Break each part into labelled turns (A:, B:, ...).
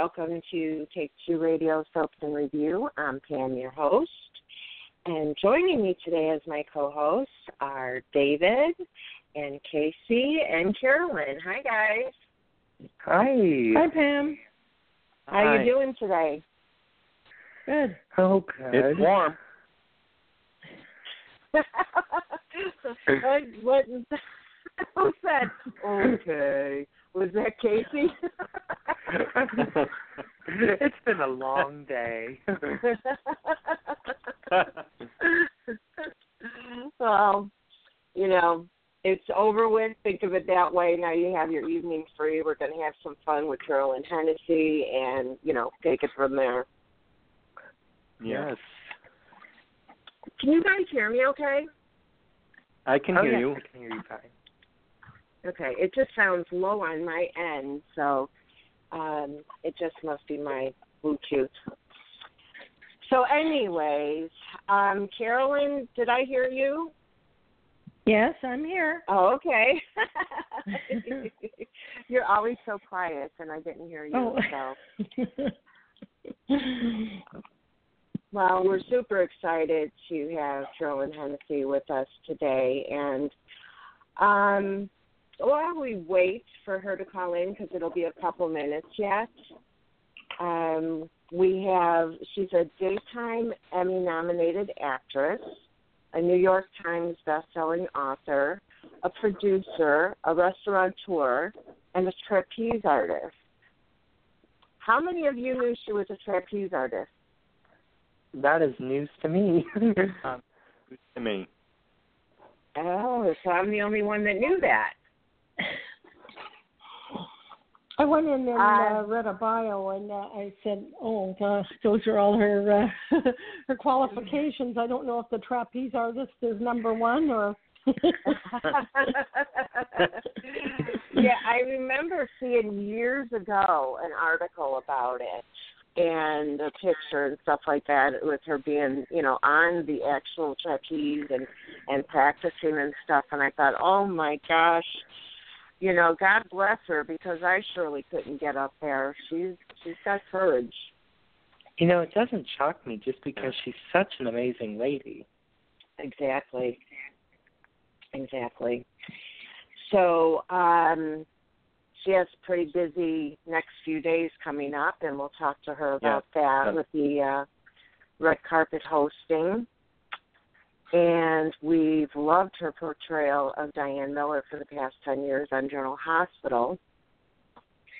A: everyone. Welcome to Take Two Radio Soaps and Review. I'm Pam, your host. And joining me today as my co hosts are David and Casey and Carolyn. Hi, guys.
B: Hi.
C: Hi, Pam.
A: How
B: Hi.
A: you doing today?
C: Good.
B: Okay.
D: It's warm.
A: what, what, who said, okay? Was that Casey?
B: it's been a long day.
A: well, you know, it's over with. Think of it that way. Now you have your evening free. We're going to have some fun with Carolyn Hennesy and, you know, take it from there.
B: yes.
A: Can you guys hear me okay?
D: I can
B: oh,
D: hear
B: yes,
D: you.
B: I can hear you fine.
A: Okay. It just sounds low on my end, so um, it just must be my Bluetooth. So, anyways, um, Carolyn, did I hear you?
C: Yes, I'm here.
A: Oh, okay. You're always so quiet, and I didn't hear you.
C: Oh.
A: So, well, we're super excited to have Carolyn Hennesy with us today, and um, while we wait for her to call in, because it'll be a couple minutes yet, um, we have she's a daytime Emmy-nominated actress, a New York Times best-selling author, a producer, a restaurateur, and a trapeze artist. How many of you knew she was a trapeze artist?
B: That is news to me.
D: Um, to me.
A: Oh, so I'm the only one that knew that.
C: I went in and
A: Uh,
C: uh, read a bio, and uh, I said, "Oh gosh, those are all her uh, her qualifications." I don't know if the trapeze artist is number one or.
A: yeah, I remember seeing years ago an article about it and a picture and stuff like that with her being, you know, on the actual trapeze and and practicing and stuff and I thought, "Oh my gosh, you know, God bless her because I surely couldn't get up there. She's she's got courage."
B: you know, it doesn't shock me just because she's such an amazing lady.
A: Exactly. Exactly. So, um she has pretty busy next few days coming up and we'll talk to her about that
D: Yeah.
A: with the uh red carpet hosting. And we've loved her portrayal of Diane Miller for the past ten years on General Hospital.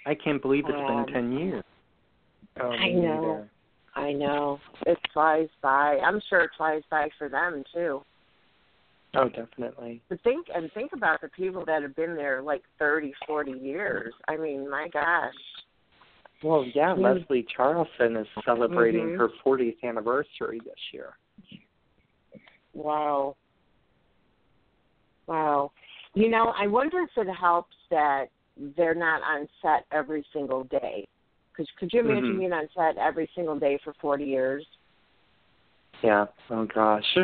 D: I can't believe it's
A: Um,
D: been ten years.
B: Oh,
A: I know.
B: neither.
A: I know. It flies by. I'm sure it flies by for them too.
B: Oh, definitely.
A: But think and think about the people that have been there like thirty, forty years. I mean, my gosh.
B: Well, yeah,
A: Mm.
B: Leslie Charleson is celebrating
A: Mhm.
B: her 40th anniversary this year.
A: Wow. Wow. You know, I wonder if it helps that they're not on set every single day. Cause could you imagine
D: Mhm.
A: being on set every single day for 40 years?
B: Yeah. Oh gosh.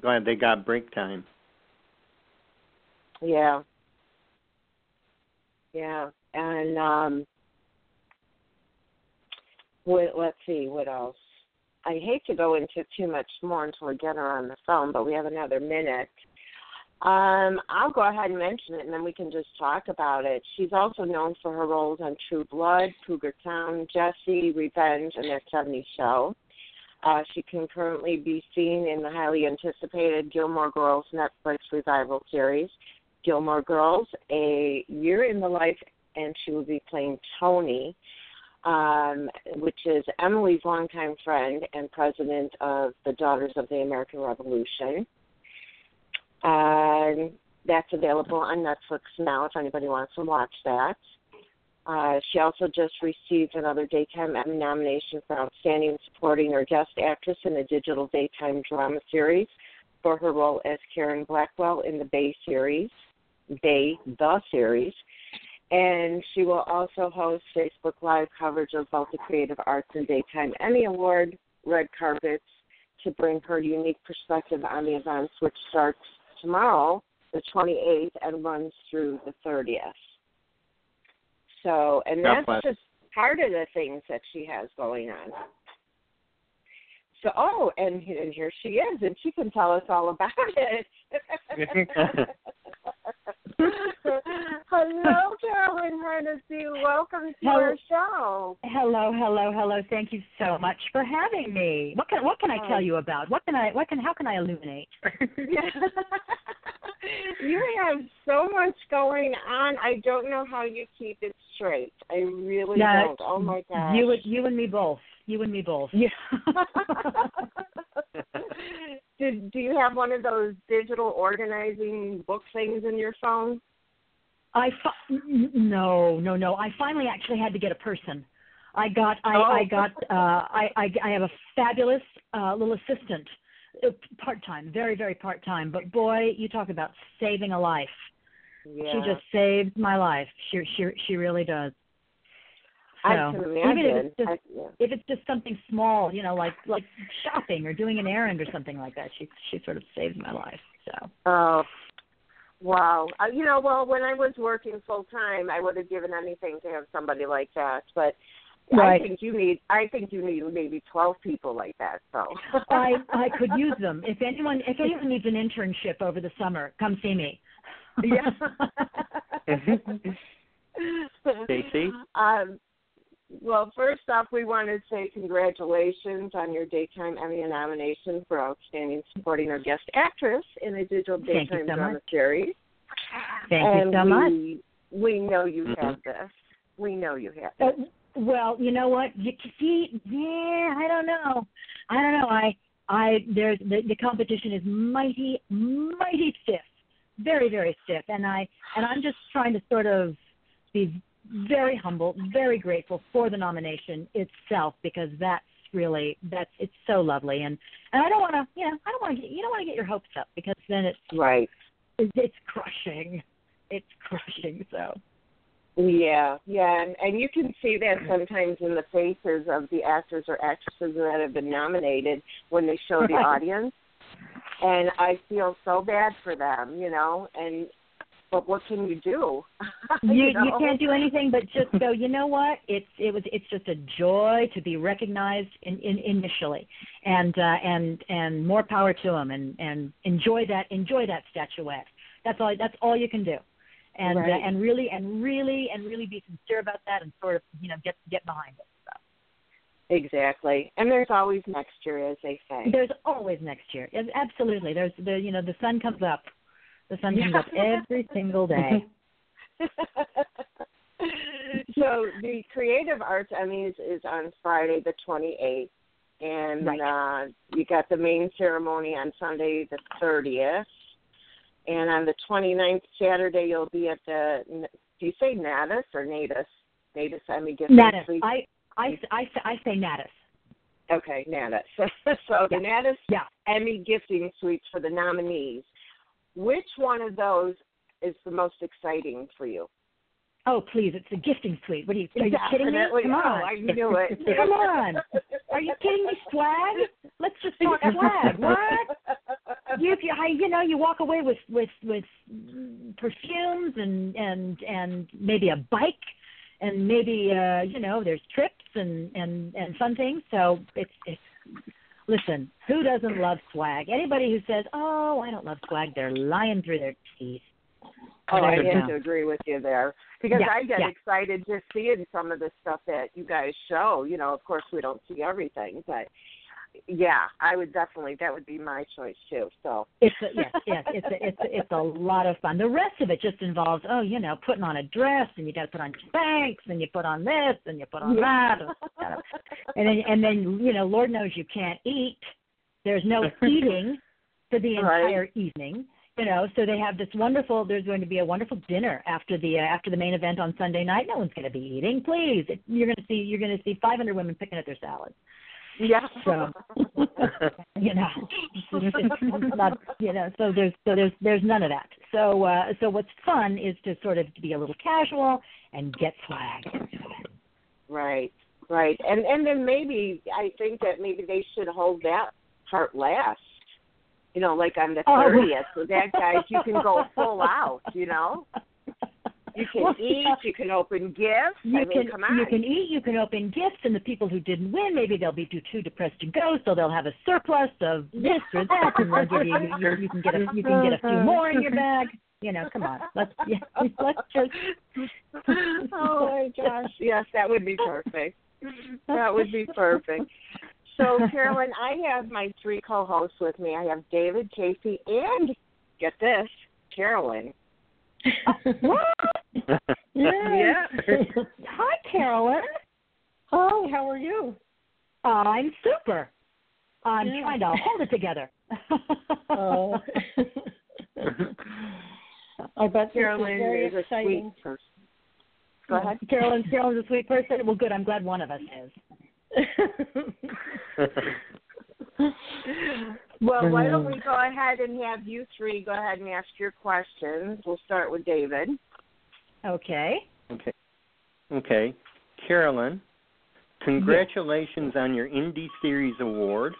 D: Glad they got break time.
A: Yeah. Yeah. And um what let's see, what else? I hate to go into too much more until we get her on the phone, but we have another minute. Um, I'll go ahead and mention it and then we can just talk about it. She's also known for her roles on True Blood, Cougar Town, Jessie, Revenge, and That 70 Show. Uh, she can currently be seen in the highly anticipated Gilmore Girls Netflix revival series, Gilmore Girls, A Year in the Life, and she will be playing Toni, um, which is Emily's longtime friend and president of the Daughters of the American Revolution. And that's available on Netflix now if anybody wants to watch that. Uh, she also just received another Daytime Emmy nomination for Outstanding Supporting or Guest Actress in a Digital Daytime Drama Series for her role as Karen Blackwell in the Bay series, Bay the series. And she will also host Facebook Live coverage of both the Creative Arts and Daytime Emmy Award red carpets to bring her unique perspective on the events, which starts tomorrow, the 28th, and runs through the 30th. So, and that's just part of the things that she has going on. So, oh, and and here she is, and she can tell us all about it. Hello, Carolyn Hennesy. Welcome to
E: Hello.
A: our show.
E: Hello, hello, hello. Thank you so much for having me. What can what can I tell oh. you about? What can I what can how can I illuminate?
A: you have so much going on. I don't know how you keep it straight. I really
E: Yeah,
A: don't. Oh my gosh.
E: You and you and me both. You and me both.
A: Yeah. do, do you have one of those digital organizing book things in your phone?
E: I fi- no no no. I finally actually had to get a person. I got I
A: Oh.
E: I got uh I I I have a fabulous uh little assistant, uh, part time, very very part time. But boy, you talk about saving a life.
A: Yeah.
E: She just saved my life. She she she really does.
A: I
E: So,
A: can
E: even if it's just
A: I, yeah.
E: if it's just something small, you know, like like shopping or doing an errand or something like that, she she sort of saves my life. So
A: Oh, wow. Uh, you know, well, when I was working full time, I would have given anything to have somebody like that. But
E: Right.
A: I think you need. I think you need maybe twelve people like that. So
E: I I could use them. If anyone if anyone needs an internship over the summer, come see me.
A: yeah.
D: Stacey?
A: Um, well, first off, we want to say congratulations on your Daytime Emmy nomination for Outstanding Supporting or Guest Actress in a Digital
E: Thank you
A: Daytime
E: so
A: Drama
E: much.
A: Series.
E: Thank
A: and
E: you so much.
A: we, We know you
D: Mhm.
A: have this. We know you have
E: Uh,
A: this.
E: well, you know what? You see, yeah, I don't know. I don't know. I, I, there's the, the competition is mighty, mighty stiff, very, very stiff, and I, and I'm just trying to sort of be very humble, very grateful for the nomination itself because that's really that's it's so lovely, and and I don't want to, you know, I don't want to get, you don't want to get your hopes up because then it's
A: Right.
E: it's, it's crushing, it's crushing. So.
A: Yeah, yeah, and, and you can see that sometimes in the faces of the actors or actresses that have been nominated when they show the
E: Right.
A: audience. And I feel so bad for them, you know, and but what can you do?
E: you you
A: know?
E: can't do anything but just go you know what it's it was it's just a joy to be recognized in, in initially and uh and and more power to them and and enjoy that enjoy that statuette that's all that's all you can do and
A: Right.
E: uh, and really and really and really be sincere about that and sort of you know get get behind it
A: Exactly. And there's always next year as they say.
E: there's always next year absolutely there's the you know the sun comes up the sun comes
A: Yeah.
E: up every single day
A: so the Creative Arts Emmys is on Friday the 28th, and
E: Right.
A: uh, you got the main ceremony on Sunday the 30th, and on the 29th Saturday you'll be at the. Do you say NATAS or NATAS? NATAS Emmy Gift NATAS.
E: I, I, I, I say NATAS.
A: Okay, NATAS. so the
E: Yeah.
A: NATAS
E: Yeah.
A: Emmy gifting suites for the nominees. Which one of those is the most exciting for you?
E: Oh, please, it's the gifting suite. What are you, are you kidding me? Come on.
A: Oh, I knew it.
E: Come on. Are you kidding me? Swag? Let's just talk swag. What? You, if you, I, you know, you walk away with with with perfumes and and and maybe a bike, and maybe uh, you know, there's trips and and and fun things. So it's it's. Listen, who doesn't love swag? Anybody who says, "Oh, I don't love swag," they're lying through their teeth.
A: Oh, I have to agree with you there because
E: Yeah,
A: I get
E: yeah.
A: excited just seeing some of the stuff that you guys show. You know, of course we don't see everything, but yeah, I would definitely that would be my choice too. So
E: It's a, yes, yes, it's a, it's a, it's a lot of fun. The rest of it just involves, oh, you know, putting on a dress, and you got to put on Spanx, and you put on this, and you put on that, and then and then you know, Lord knows you can't eat. There's no eating for the
A: Right.
E: entire evening. You know, so they have this wonderful. There's going to be a wonderful dinner after the uh, after the main event on Sunday night. No one's going to be eating. Please, you're going to see you're going to see 500 women picking at their salads.
A: Yeah,
E: So you know not you know so there's so there's there's none of that so uh so what's fun is to sort of be a little casual and get swag
A: right, right, and and then maybe I think that maybe they should hold that part last. You know, like on the
E: Oh.
A: thirtieth, so that guys you can go full out. You know. You can
E: Well,
A: eat.
E: yeah.
A: You can open gifts.
E: You
A: I mean,
E: can
A: come on.
E: you can eat, you can open gifts, and the people who didn't win, maybe they'll be too too depressed to go, so they'll have a surplus of this or that, and they'll give you, you you can get a you can get a few more in your bag. You know, come on, let's yeah, let's just.
A: oh my gosh! Yes, that would be perfect. That would be perfect. So, Carolyn, I have my three co-hosts with me. I have David, Casey, and get this, Carolyn.
C: What?
A: Yeah.
E: Hi, Carolyn.
C: Hi, how are you?
E: I'm super. I'm
C: Yeah.
E: trying to hold it together.
C: Oh. I bet this is
A: Carolyn
C: very
A: is a sweet person. Go ahead.
E: Carolyn's Carolyn's a sweet person. Well, good. I'm glad one of us is.
A: Well, why don't we go ahead and have you three go ahead and ask your questions? We'll start with David.
E: Okay.
D: Okay. Okay. Carolyn, congratulations on your Indie Series Award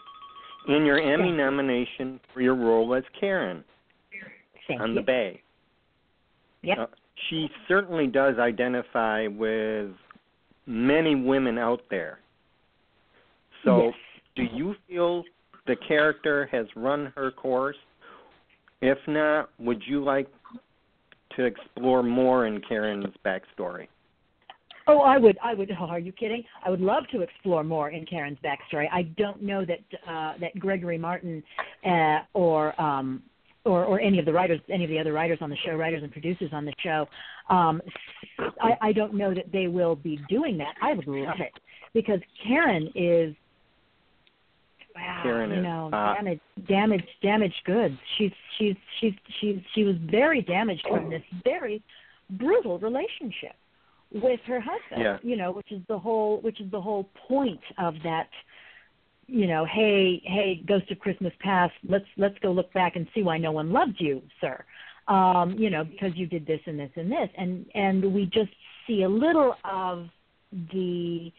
D: and your Emmy
E: Thank
D: nomination for your role as Karen
E: Thank
D: on
E: you.
D: the Bay.
E: Yep.
D: Uh, she certainly does identify with many women out there. So,
E: Yes.
D: do you feel the character has run her course? If not, would you like to explore more in Karen's backstory?
E: Oh, I would. I would. Oh, are you kidding? I would love to explore more in Karen's backstory. I don't know that uh, that Gregory Martin uh, or um, or or any of the writers, any of the other writers on the show, writers and producers on the show, um, I, I don't know that they will be doing that. I would love it because Karen is. Wow,
D: Karen
E: you know,
D: hot.
E: damaged, damaged, damaged goods. She's she's she's she's she was very damaged from this very brutal relationship with her husband
D: Yeah.
E: you know which is the whole which is the whole point of that you know hey hey ghost of christmas past let's let's go look back and see why no one loved you sir um you know because you did this and this and this and and we just see a little of the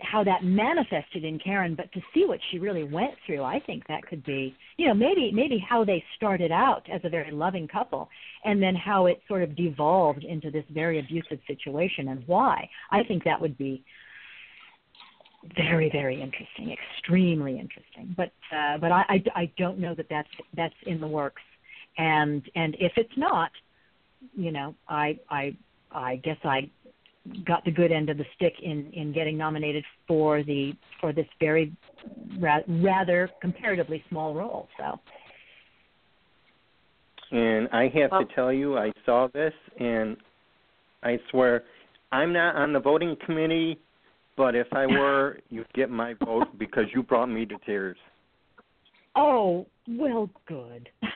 E: how that manifested in Karen, but to see what she really went through, I think that could be, you know, maybe maybe how they started out as a very loving couple, and then how it sort of devolved into this very abusive situation, and why. I think that would be very very interesting, extremely interesting. But uh, but I, I I don't know that that's that's in the works, and and if it's not, you know, I I I guess I got the good end of the stick in in getting nominated for the for this very ra- rather comparatively small role. So
D: And I have
A: Well-
D: to tell you, I saw this, and I swear, I'm not on the voting committee, but if I were, you'd get my vote because you brought me to tears.
E: oh well, good.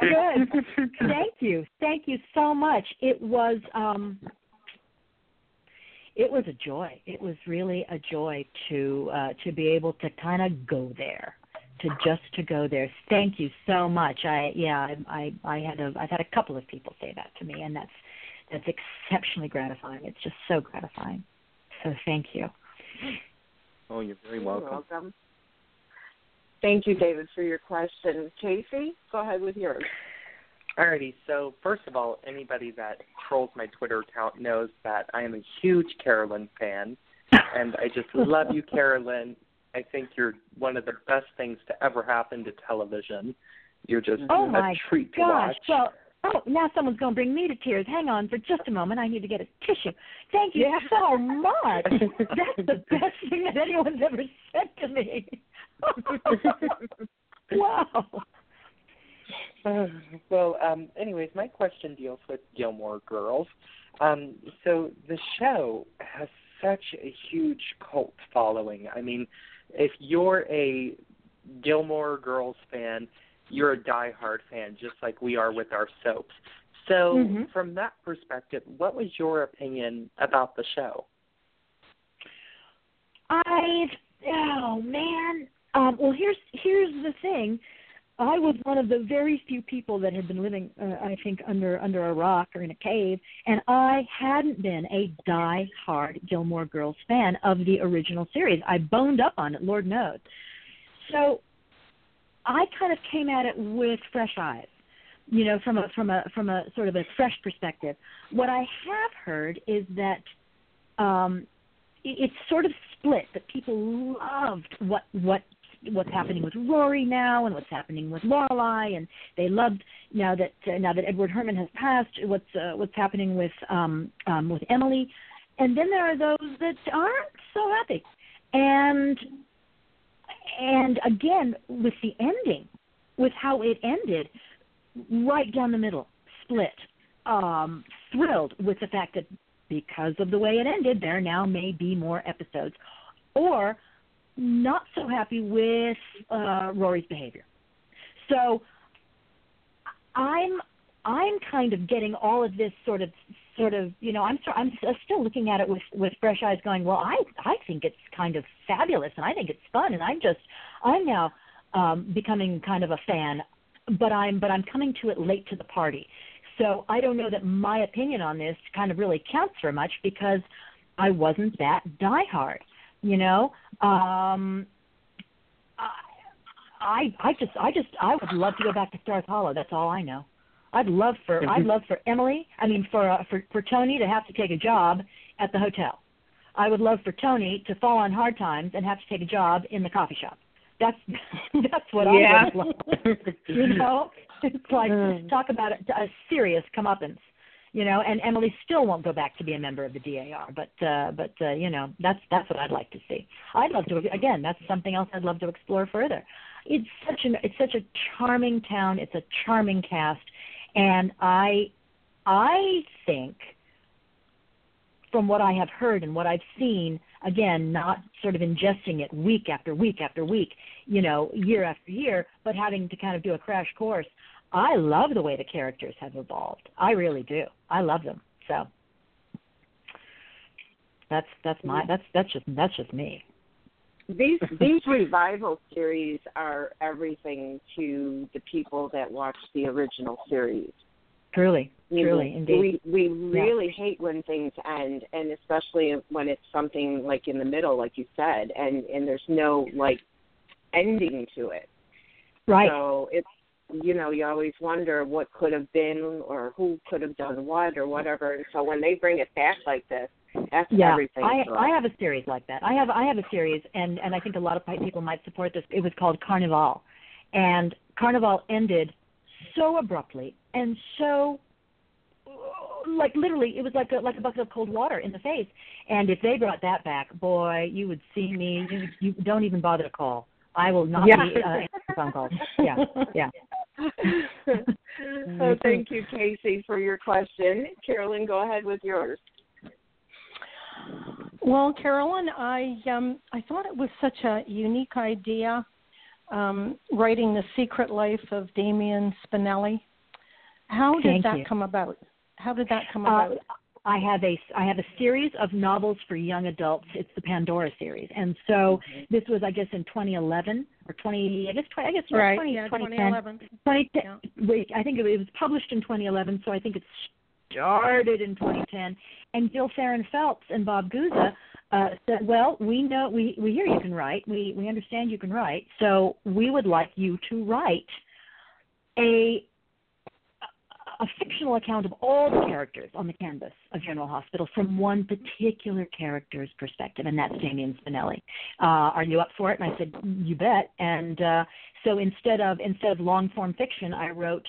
E: good. Thank you. Thank you so much. It was um it was a joy. It was really a joy to uh to be able to kind of go there. To just to go there. Thank you so much. I yeah, I I I had a I've had a couple of people say that to me and that's that's exceptionally gratifying. It's just so gratifying. So thank you.
D: Oh, you're very
A: You're
D: welcome.
A: Thank you, David, for your question. Casey, go ahead with yours.
B: Alrighty, so first of all, anybody that trolls my Twitter account knows that I am a huge Carolyn fan, and I just love you, Carolyn. I think you're one of the best things to ever happen to television. You're just
E: Oh
B: a
E: my
B: treat to
E: Gosh,
B: watch.
E: well, oh, now someone's going to bring me to tears. Hang on for just a moment. I need to get a tissue. Thank you
A: Yeah.
E: so much. That's the best thing that anyone's ever said to me. wow.
B: Uh, well, um, anyways, my question deals with Gilmore Girls. Um, so the show has such a huge cult following. I mean, if you're a Gilmore Girls fan, you're a diehard fan, just like we are with our soaps. So,
E: Mhm.
B: from that perspective, what was your opinion about the show?
E: I oh man. Um, well, here's here's the thing. I was one of the very few people that had been living, uh, I think, under under a rock or in a cave, and I hadn't been a die-hard Gilmore Girls fan of the original series. I boned up on it, Lord knows. So I kind of came at it with fresh eyes you know, from a from a from a sort of a fresh perspective. What I have heard is that um, it's sort of split. That people loved what what what's happening with Rory now and what's happening with Lorelai, and they loved now that uh, now that Edward Herrmann has passed, what's uh, what's happening with um, um, with Emily, and then there are those that aren't so happy, and and again with the ending, with how it ended, right down the middle, split. Um, thrilled with the fact that because of the way it ended, there now may be more episodes, or not so happy with uh, Rory's behavior. So I'm I'm kind of getting all of this sort of sort of you know I'm I'm still looking at it with with fresh eyes, going, well, I I think it's kind of fabulous and I think it's fun, and I'm just I'm now um, becoming kind of a fan, but I'm but I'm coming to it late to the party. So I don't know that my opinion on this kind of really counts for much because I wasn't that diehard you know? Um i i just i just i would love to go back to stars hollow. That's all i know i'd love for i'd love for emily i mean for uh, for for Toni to have to take a job at the hotel i would love for Toni to fall on hard times and have to take a job in the coffee shop that's that's what
A: yeah.
E: i would love you know it's like mm. talk about a, a serious comeuppance you know, and Emily still won't go back to be a member of the DAR. But uh, but uh, you know, that's that's what I'd like to see. I'd love to again. That's something else I'd love to explore further. It's such an it's such a charming town. It's a charming cast, and I I think from what I have heard and what I've seen, again, not sort of ingesting it week after week after week, you know, year after year, but having to kind of do a crash course. I love the way the characters have evolved. I really do. I love them. So that's that's my mm-hmm. that's that's just that's just me.
A: These these revival series are everything to the people that watch the original series.
E: Truly, truly, indeed.
A: We we really yeah. hate when things end, and especially when it's something like in the middle, like you said, and and there's no like ending to it.
E: Right.
A: So it's you know, you always wonder what could have been or who could have done what or whatever. And so when they bring it back like this, that's
E: yeah,
A: everything.
E: I I have a series like that. I have I have a series, and and I think a lot of people might support this. It was called Carnival, and Carnival ended so abruptly and so like literally it was like a like a bucket of cold water in the face and if they brought that back boy you would see me you, you don't even bother to call i will not
A: yeah.
E: be uh, phone calls yeah yeah
A: oh, thank you, Casey, for your question. Carolyn, go ahead with yours.
C: Well, Carolyn, I um, I thought it was such a unique idea, um, writing the secret life of Damian Spinelli. How did
E: Thank
C: that
E: you.
C: come about? How did that come
E: uh,
C: about?
E: I have a I have a series of novels for young adults. It's the Pandora series, and so mm-hmm. this was I guess in 2011 or 20 I guess 20, I guess
C: right
E: 20,
C: yeah
E: 2011
C: 2010.
E: Yeah. Wait, I think it was published in 2011, so I think it started in 2010. And Jill Farren Phelps and Bob Guza uh, said, "Well, we know we we hear you can write. We we understand you can write. So we would like you to write a a fictional account of all the characters on the canvas of General Hospital from one particular character's perspective, and that's Damian Spinelli. Uh, are you up for it? And I said, you bet. And uh, so instead of instead of long form fiction, I wrote,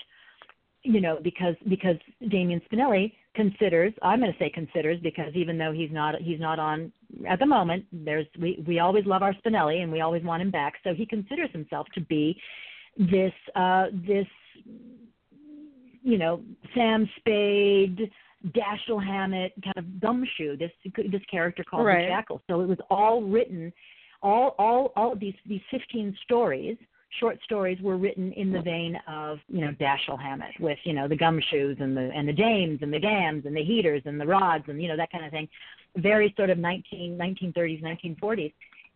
E: you know, because because Damian Spinelli considers I'm going to say considers because even though he's not he's not on at the moment, there's we we always love our Spinelli and we always want him back. So he considers himself to be this uh, this you know, Sam Spade, Dashiell Hammett, kind of gumshoe. This this character called
C: right.
E: the Jackal. So it was all written, all all all of these these 15 stories, short stories, were written in the vein of you know Dashiell Hammett, with you know the gumshoes and the and the dames and the dams and the heaters and the rods and you know that kind of thing. Very sort of 19 1930s 1940s,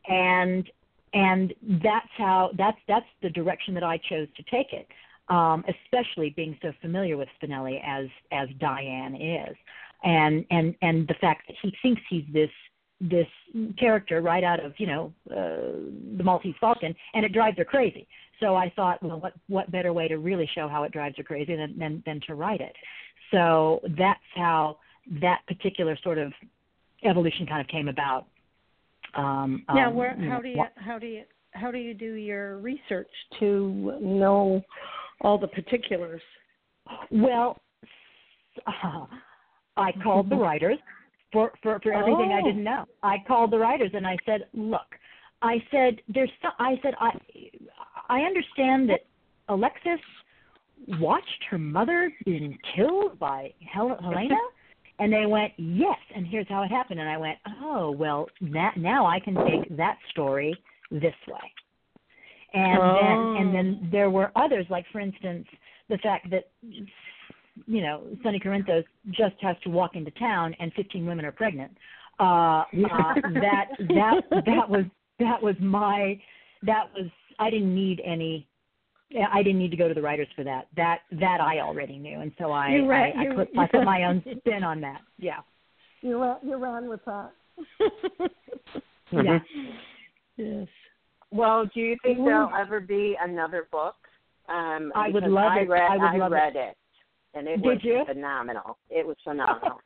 E: and and that's how that's that's the direction that I chose to take it um, especially being so familiar with Spinelli as as Diane is, and and and the fact that he thinks he's this this character right out of you know uh, the Maltese Falcon, and it drives her crazy. So I thought, well, what what better way to really show how it drives her crazy than than, than to write it? So that's how that particular sort of evolution kind of came about. Um,
C: now,
E: um,
C: where how do you how do you how do you do your research to know all the particulars?
E: Well, uh, I called the writers for for for everything I
C: Oh.
E: didn't know. I called the writers and I said, "Look, I said there's so, I said I I understand that Alexis watched her mother being killed by Hel- Helena." And they went, yes, and here's how it happened. And I went, oh, well, that, now I can take that story this way. And
C: Oh.
E: then and then there were others, like for instance, the fact that you know Sonny Corinthos just has to walk into town and 15 women are pregnant. Uh, uh, that that that was that was my that was I didn't need any. I didn't need to go to the writers for that. That that I already knew, and so I
C: ran-
E: I, I put I put my own spin on that. Yeah,
C: You ran, you ran with that.
E: yeah.
C: yes.
A: Well, do you think there'll ever be another book? Um,
E: I would love
A: I
E: it.
A: Read,
E: I would love it.
A: read it. and it
E: Did
A: was
E: you?
A: phenomenal. It was phenomenal.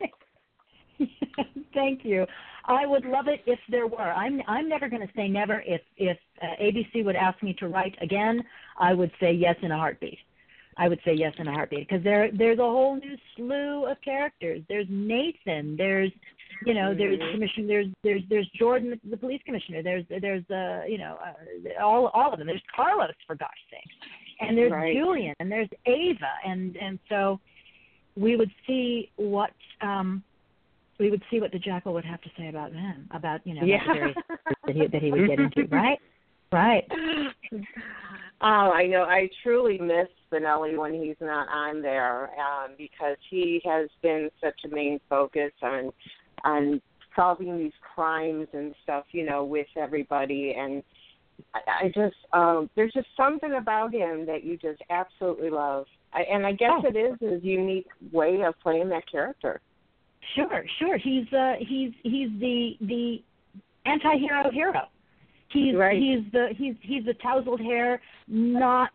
E: Thank you. I would love it if there were. I'm I'm never going to say never. If if uh, ABC would ask me to write again, I would say yes in a heartbeat. I would say yes in a heartbeat because there there's a whole new slew of characters. There's Nathan. There's you know there's
A: Mhm.
E: commission. There's there's there's Jordan the, the police commissioner. There's there's uh you know uh, all all of them. There's Carlos for gosh sakes, and there's
A: Right.
E: Julian and there's Ava and and so we would see what um we would see what the jackal would have to say about them, about you know
A: yeah.
E: the that he that he would get into, right? Right.
A: Oh, I know. I truly miss Spinelli when he's not on there um, because he has been such a main focus on on solving these crimes and stuff, you know, with everybody. And I, I just um, there's just something about him that you just absolutely love. I, and I guess
E: Oh.
A: it is his unique way of playing that character.
E: Sure, sure. He's uh he's he's the the anti-hero hero. He's
A: Right.
E: he's the he's he's the tousled hair, not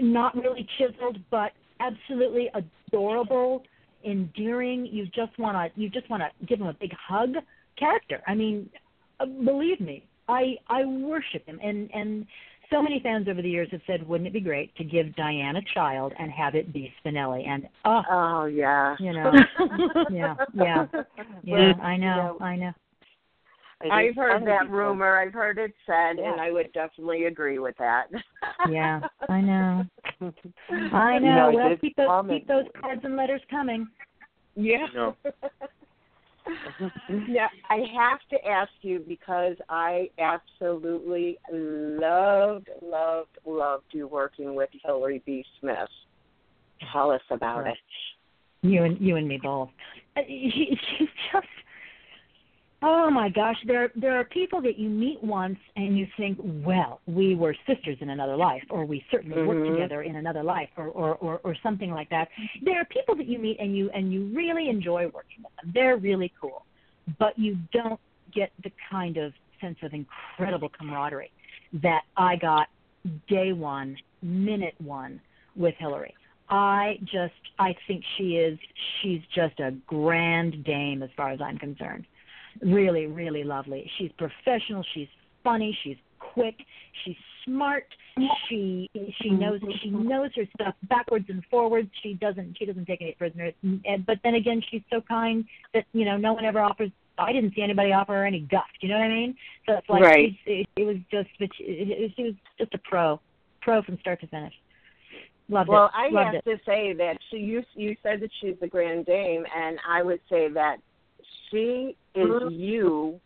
E: not really chiseled, but absolutely adorable, endearing. You just want to you just want to give him a big hug character. I mean, uh, believe me, I I worship him, and and so many fans over the years have said, wouldn't it be great to give Diane a child and have it be Spinelli? And oh,
A: Oh yeah.
E: you know, yeah, yeah, yeah. I know, I know.
A: I've heard that
B: because-
A: rumor. I've heard it said,
B: Yeah.
A: and I would definitely agree with that.
E: Yeah, I know. I know.
B: You know,
E: well, keep those
B: comment-
E: keep those cards and letters coming.
A: Yeah.
D: No.
A: yeah, I have to ask you because I absolutely loved, loved, loved you working with Hillary B. Smith. Tell us about it.
E: You and you and me both. Uh, She, she's just. Oh my gosh, there there are people that you meet once and you think, well, we were sisters in another life, or we certainly worked
A: Mhm.
E: together in another life, or, or or or something like that. There are people that you meet and you and you really enjoy working with them. They're really cool, but you don't get the kind of sense of incredible camaraderie that I got day one, minute one with Hillary. I just I think she is she's just a grand dame as far as I'm concerned. Really, really lovely. She's professional, she's funny, she's quick, she's smart, she she mm-hmm. knows she knows her stuff backwards and forwards. She doesn't she doesn't take any prisoners. And, but then again she's so kind that, you know, no one ever offers I didn't see anybody offer her any guff. You know what I mean? So it's like
A: Right.
E: she's, it, it was just it, she was just a pro, pro from start to finish. Loved
A: Well,
E: it.
A: I
E: Loved
A: have
E: it.
A: to say that she you you said that she's the Grand Dame, and I would say that she is mm-hmm. you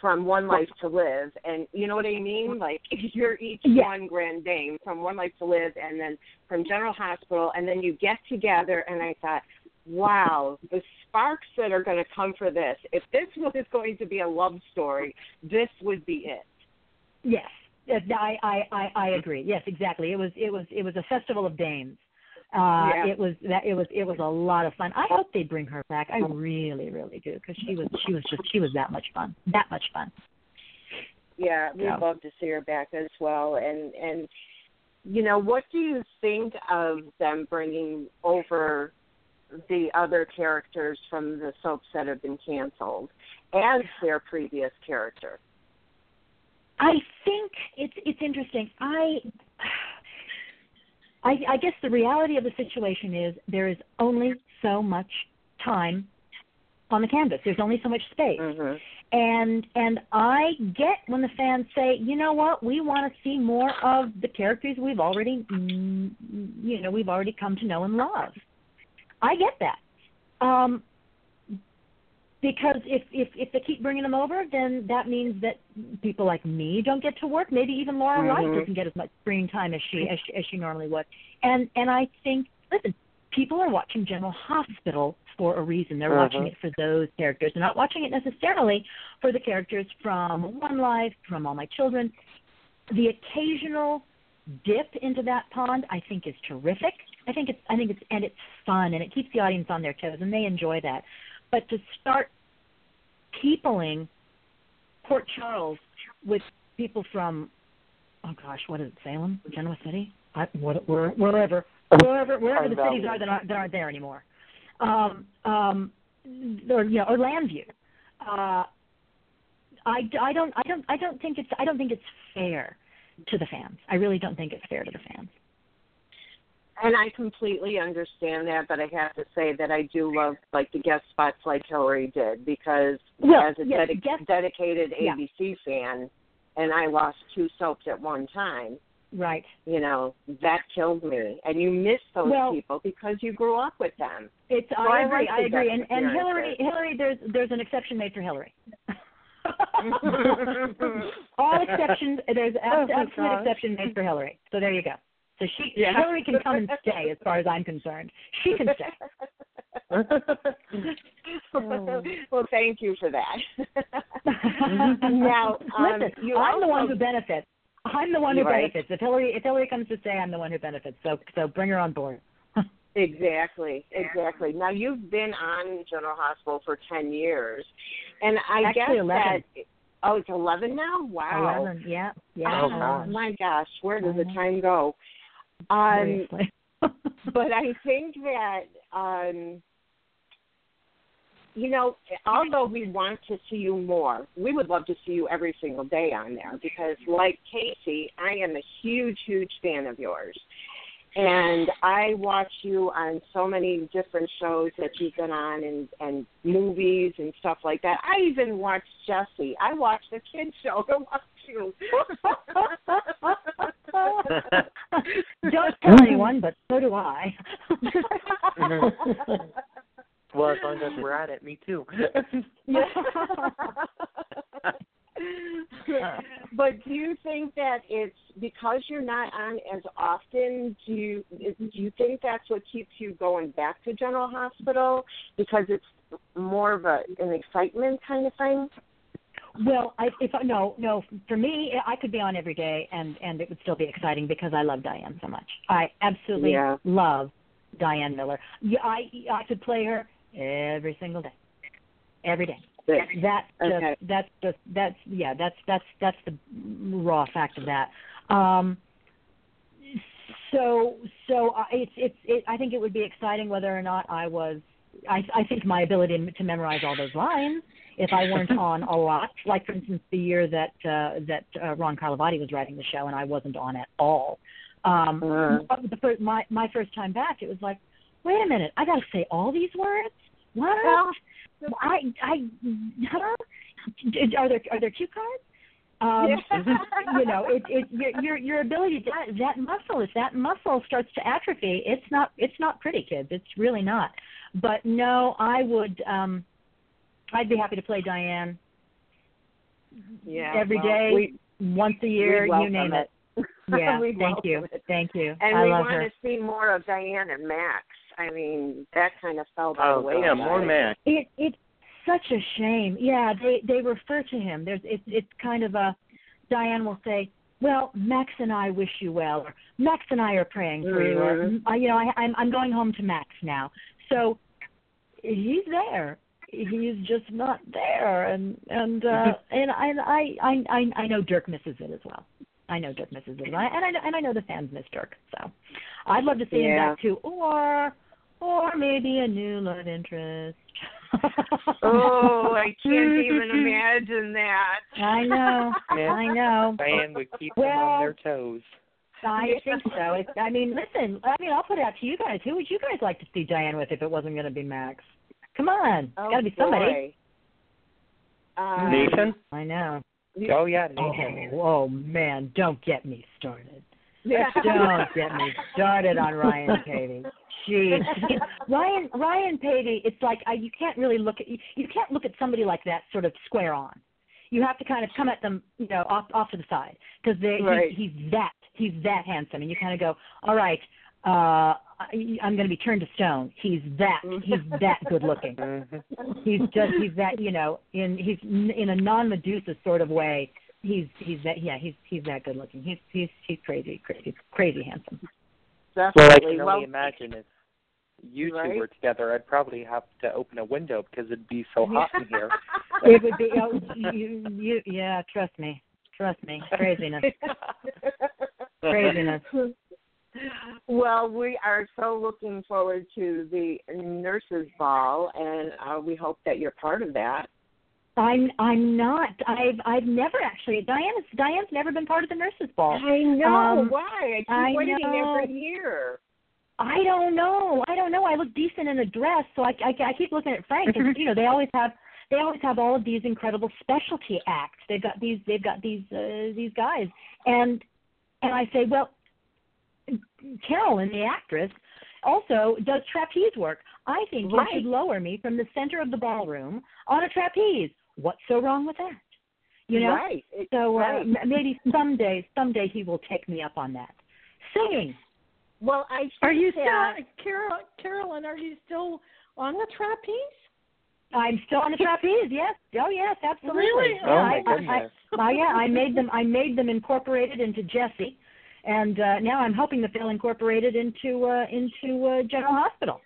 A: from One Life to Live, and you know what I mean? Like you're each
E: Yeah.
A: one Grand Dame from One Life to Live, and then from General Hospital, and then you get together, and I thought. Wow, the sparks that are going to come for this. If this was going to be a love story, this would be it.
E: Yes, Yes, I, I, I, I agree. Yes, exactly. It was, it was, it was a festival of dames. Uh,
A: Yeah.
E: It was that it was it was a lot of fun. I hope they bring her back. I really, really do because she was she was just she was that much fun. That much fun.
A: Yeah, we'd
E: Yeah.
A: love to see her back as well. And and you know, what do you think of them bringing over the other characters from the soaps that have been canceled as their previous character?
E: I think it's it's interesting. I, I I guess the reality of the situation is there is only so much time on the canvas. There's only so much space.
A: Mm-hmm.
E: And and I get when the fans say, you know what, we want to see more of the characters we've already, mm, you know, we've already come to know and love. I get that. Um, because if if if they keep bringing them over, then that means that people like me don't get to work. Maybe even Laura Wright
A: Mhm.
E: doesn't get as much screen time as she as she, as she normally would. And and I think, listen, people are watching General Hospital for a reason. They're watching
A: Mhm.
E: it for those characters. They're not watching it necessarily for the characters from One Life, from All My Children. The occasional dip into that pond, I think, is terrific. I think it's I think it's and it's fun and it keeps the audience on their toes and they enjoy that. But to start peopling Port Charles with people from oh gosh, what is it, Salem, Genoa City, I, what, where, wherever, wherever, wherever the cities are that aren't that aren't there anymore, um, um, or you know, or Llanview. Uh, I, I don't I don't I don't think it's I don't think it's fair to the fans. I really don't think it's fair to the fans.
A: And I completely understand that, but I have to say that I do love like the guest spots like Hillary did because
E: Well,
A: as a
E: yes,
A: dedi-
E: guest-
A: dedicated
E: Yeah.
A: ABC fan, and I lost two soaps at one time.
E: Right.
A: You know that killed me, and you miss those
E: Well-
A: people because you grew up with them.
E: It's
A: So
E: I
A: I
E: agree. I agree. And and Hillary. Hillary there's there's an exception made for Hillary. All exceptions there's
A: Oh,
E: absolute exception made for Hillary. So there you go. So she
A: Yeah.
E: Hillary can come and stay as far as I'm concerned. She can stay.
A: well, thank you for that. now, um,
E: Listen,
A: you
E: I'm the one who benefits. I'm the one who
A: Right.
E: benefits. If Hillary if Hillary comes to stay, I'm the one who benefits. So so bring her on board.
A: Exactly, exactly. Now you've been on General Hospital for ten years, and I
E: Actually,
A: guess
E: 11.
A: that oh, it's eleven now. Wow.
E: Eleven, yeah, yeah.
B: Oh,
A: my gosh, where does the
E: Mhm.
A: time go? Um, but I think that um, you know, although we want to see you more, we would love to see you every single day on there because, like Casey, I am a huge, huge fan of yours. And I watch you on so many different shows that you've been on and, and movies and stuff like that. I even watch Jessie. I watch the kids show to watch you.
E: Don't tell anyone, but so do I.
B: well, as long as we're at it, me too.
A: but do you think that it's because you're not on as often? Do you do you think that's what keeps you going back to General Hospital because it's more of a an excitement kind of thing?
E: Well, I, if I, no, no, for me, I could be on every day, and and it would still be exciting because I love Diane so much. I absolutely
A: Yeah.
E: love Diane Miller. Yeah, I I could play her every single day, every day. That just
A: Okay.
E: that's just that's yeah that's that's that's the raw fact of that. Um, so so I it's it's it, I think it would be exciting whether or not I was. I I think my ability to memorize all those lines if I weren't on a lot. Like for instance, the year that uh, that uh, Ron Carlivati was writing the show and I wasn't on at all. Um,
A: Uh.
E: but the first, my my first time back, it was like, wait a minute, I got to say all these words. What? I I huh? Are there are there cue cards? Um, you know, it, it your your your ability to, that that muscle if that muscle starts to atrophy, it's not it's not pretty, kids. It's really not. But no, I would um I'd be happy to play Diane
A: Yeah.
E: every
A: well,
E: day,
A: we,
E: once a year, you name
A: it.
E: it. Yeah, thank you,
A: it.
E: thank you.
A: And
E: I
A: we want
E: her.
A: to see more of Diane and Max. I mean, that kind of fell by
B: Oh,
A: the way.
D: yeah, more Mac.
E: It it's such a shame. Yeah, they they refer to him. There's it's it's kind of a Diane will say, well, Max and I wish you well, or Max and I are praying for you, or
A: Mhm.
E: uh, you know, I, I'm I'm going home to Max now. So he's there. He's just not there, and and uh, and I I I I I know Derk misses it as well. I know Derk misses it, and I and I, and I know the fans miss Derk. So I'd love to see him back too, or or maybe a new love interest.
A: Oh, I can't even imagine that.
E: I know,
B: Yeah.
E: I know.
B: Diane would keep them on their toes.
E: I think so. It, I mean, listen. I mean, I'll put it out to you guys. Who would you guys like to see Diane with if it wasn't going to be Max? Come on,
A: Oh,
E: got to be somebody.
A: boy. Um,
D: Nathan?
E: I know.
B: Oh yeah,
E: Oh, oh man, don't get me started.
A: Yeah.
E: Don't get me started on Ryan Paevey. Jeez, Ryan Ryan Paevey. It's like I, you can't really look at you, you can't look at somebody like that sort of square on. You have to kind of come at them, you know, off off to the side because
A: Right.
E: he, he's that he's that handsome, and you kind of go, all right, uh, I, I'm going to be turned to stone. He's that he's that good looking.
B: Mhm.
E: He's just he's that you know in he's in a non Medusa sort of way. He's he's that yeah he's he's that good looking. He's he's he's crazy crazy crazy handsome. Definitely.
B: Well, I
A: Definitely.
B: can
A: Well,
B: only imagine if you two
A: Right?
B: were together, I'd probably have to open a window because it'd be so hot in here.
E: It would be oh, you you yeah trust me trust me craziness craziness.
A: Well, we are so looking forward to the nurses' ball, and uh, we hope that you're part of that.
E: I'm I'm not I've I've never actually Diane's Diane's never been part of the nurses ball.
A: I know
E: Um,
A: why. I keep
E: I
A: waiting
E: know.
A: every year.
E: I don't know. I don't know. I look decent in a dress, so I, I, I keep looking at Frank. And, you know, they always have they always have all of these incredible specialty acts. They've got these they've got these uh, these guys, and and I say, well, Carolyn, the actress, also does trapeze work. I think
A: Right.
E: you should lower me from the center of the ballroom on a trapeze. What's so wrong with that? You know.
A: right.
E: So uh,
A: right.
E: m- maybe someday, someday he will take me up on that. Singing.
A: well, I
C: Are you still,
A: that-
C: Carol, Carolyn? Are you still on the trapeze?
E: I'm still on the trapeze. Yes. Oh yes, absolutely.
C: Really?
E: Yeah,
B: Oh my
E: I, I,
B: goodness.
E: I, I, yeah, I made them. I made them incorporated into Jessie, and uh, now I'm hoping that they'll incorporate it into uh, into uh, General Hospital.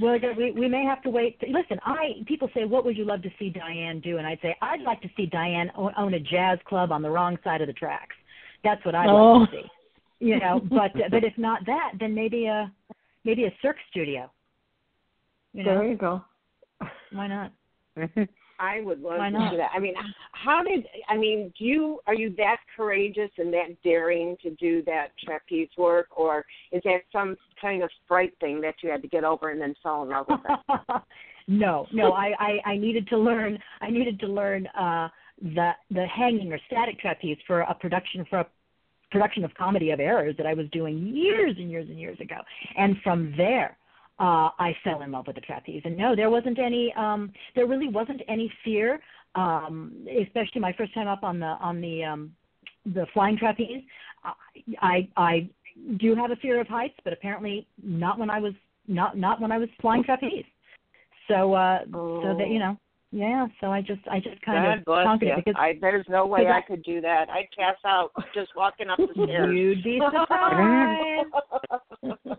E: Well, we we may have to wait. Listen, I people say, what would you love to see Diane do? And I'd say, I'd like to see Diane own a jazz club on the wrong side of the tracks. That's what I'd
C: Oh.
E: like to see. You know, but but if not that, then maybe a maybe a circ studio. You know,
C: you go.
E: why not?
A: I would love to do that. I mean, how did I mean? Do you are you that courageous and that daring to do that trapeze work, or is that some kind of fright thing that you had to get over and then fall in love with it?
E: no, no. I, I I needed to learn. I needed to learn uh, the the hanging or static trapeze for a production for a production of Comedy of Errors that I was doing years and years and years ago. And from there, uh, I fell in love with the trapeze. And no, there wasn't any. Um, there really wasn't any fear. Um, especially my first time up on the on the um, the flying trapeze. I I I do have a fear of heights, but apparently not when I was not not when I was flying trapeze. So uh so that you know, yeah, so I just I just kind
A: God
E: of conquered
A: you.
E: it because
A: I, there's no way I
E: I-
A: could do that. I'd pass out just walking up the stairs.
E: you'd be surprised.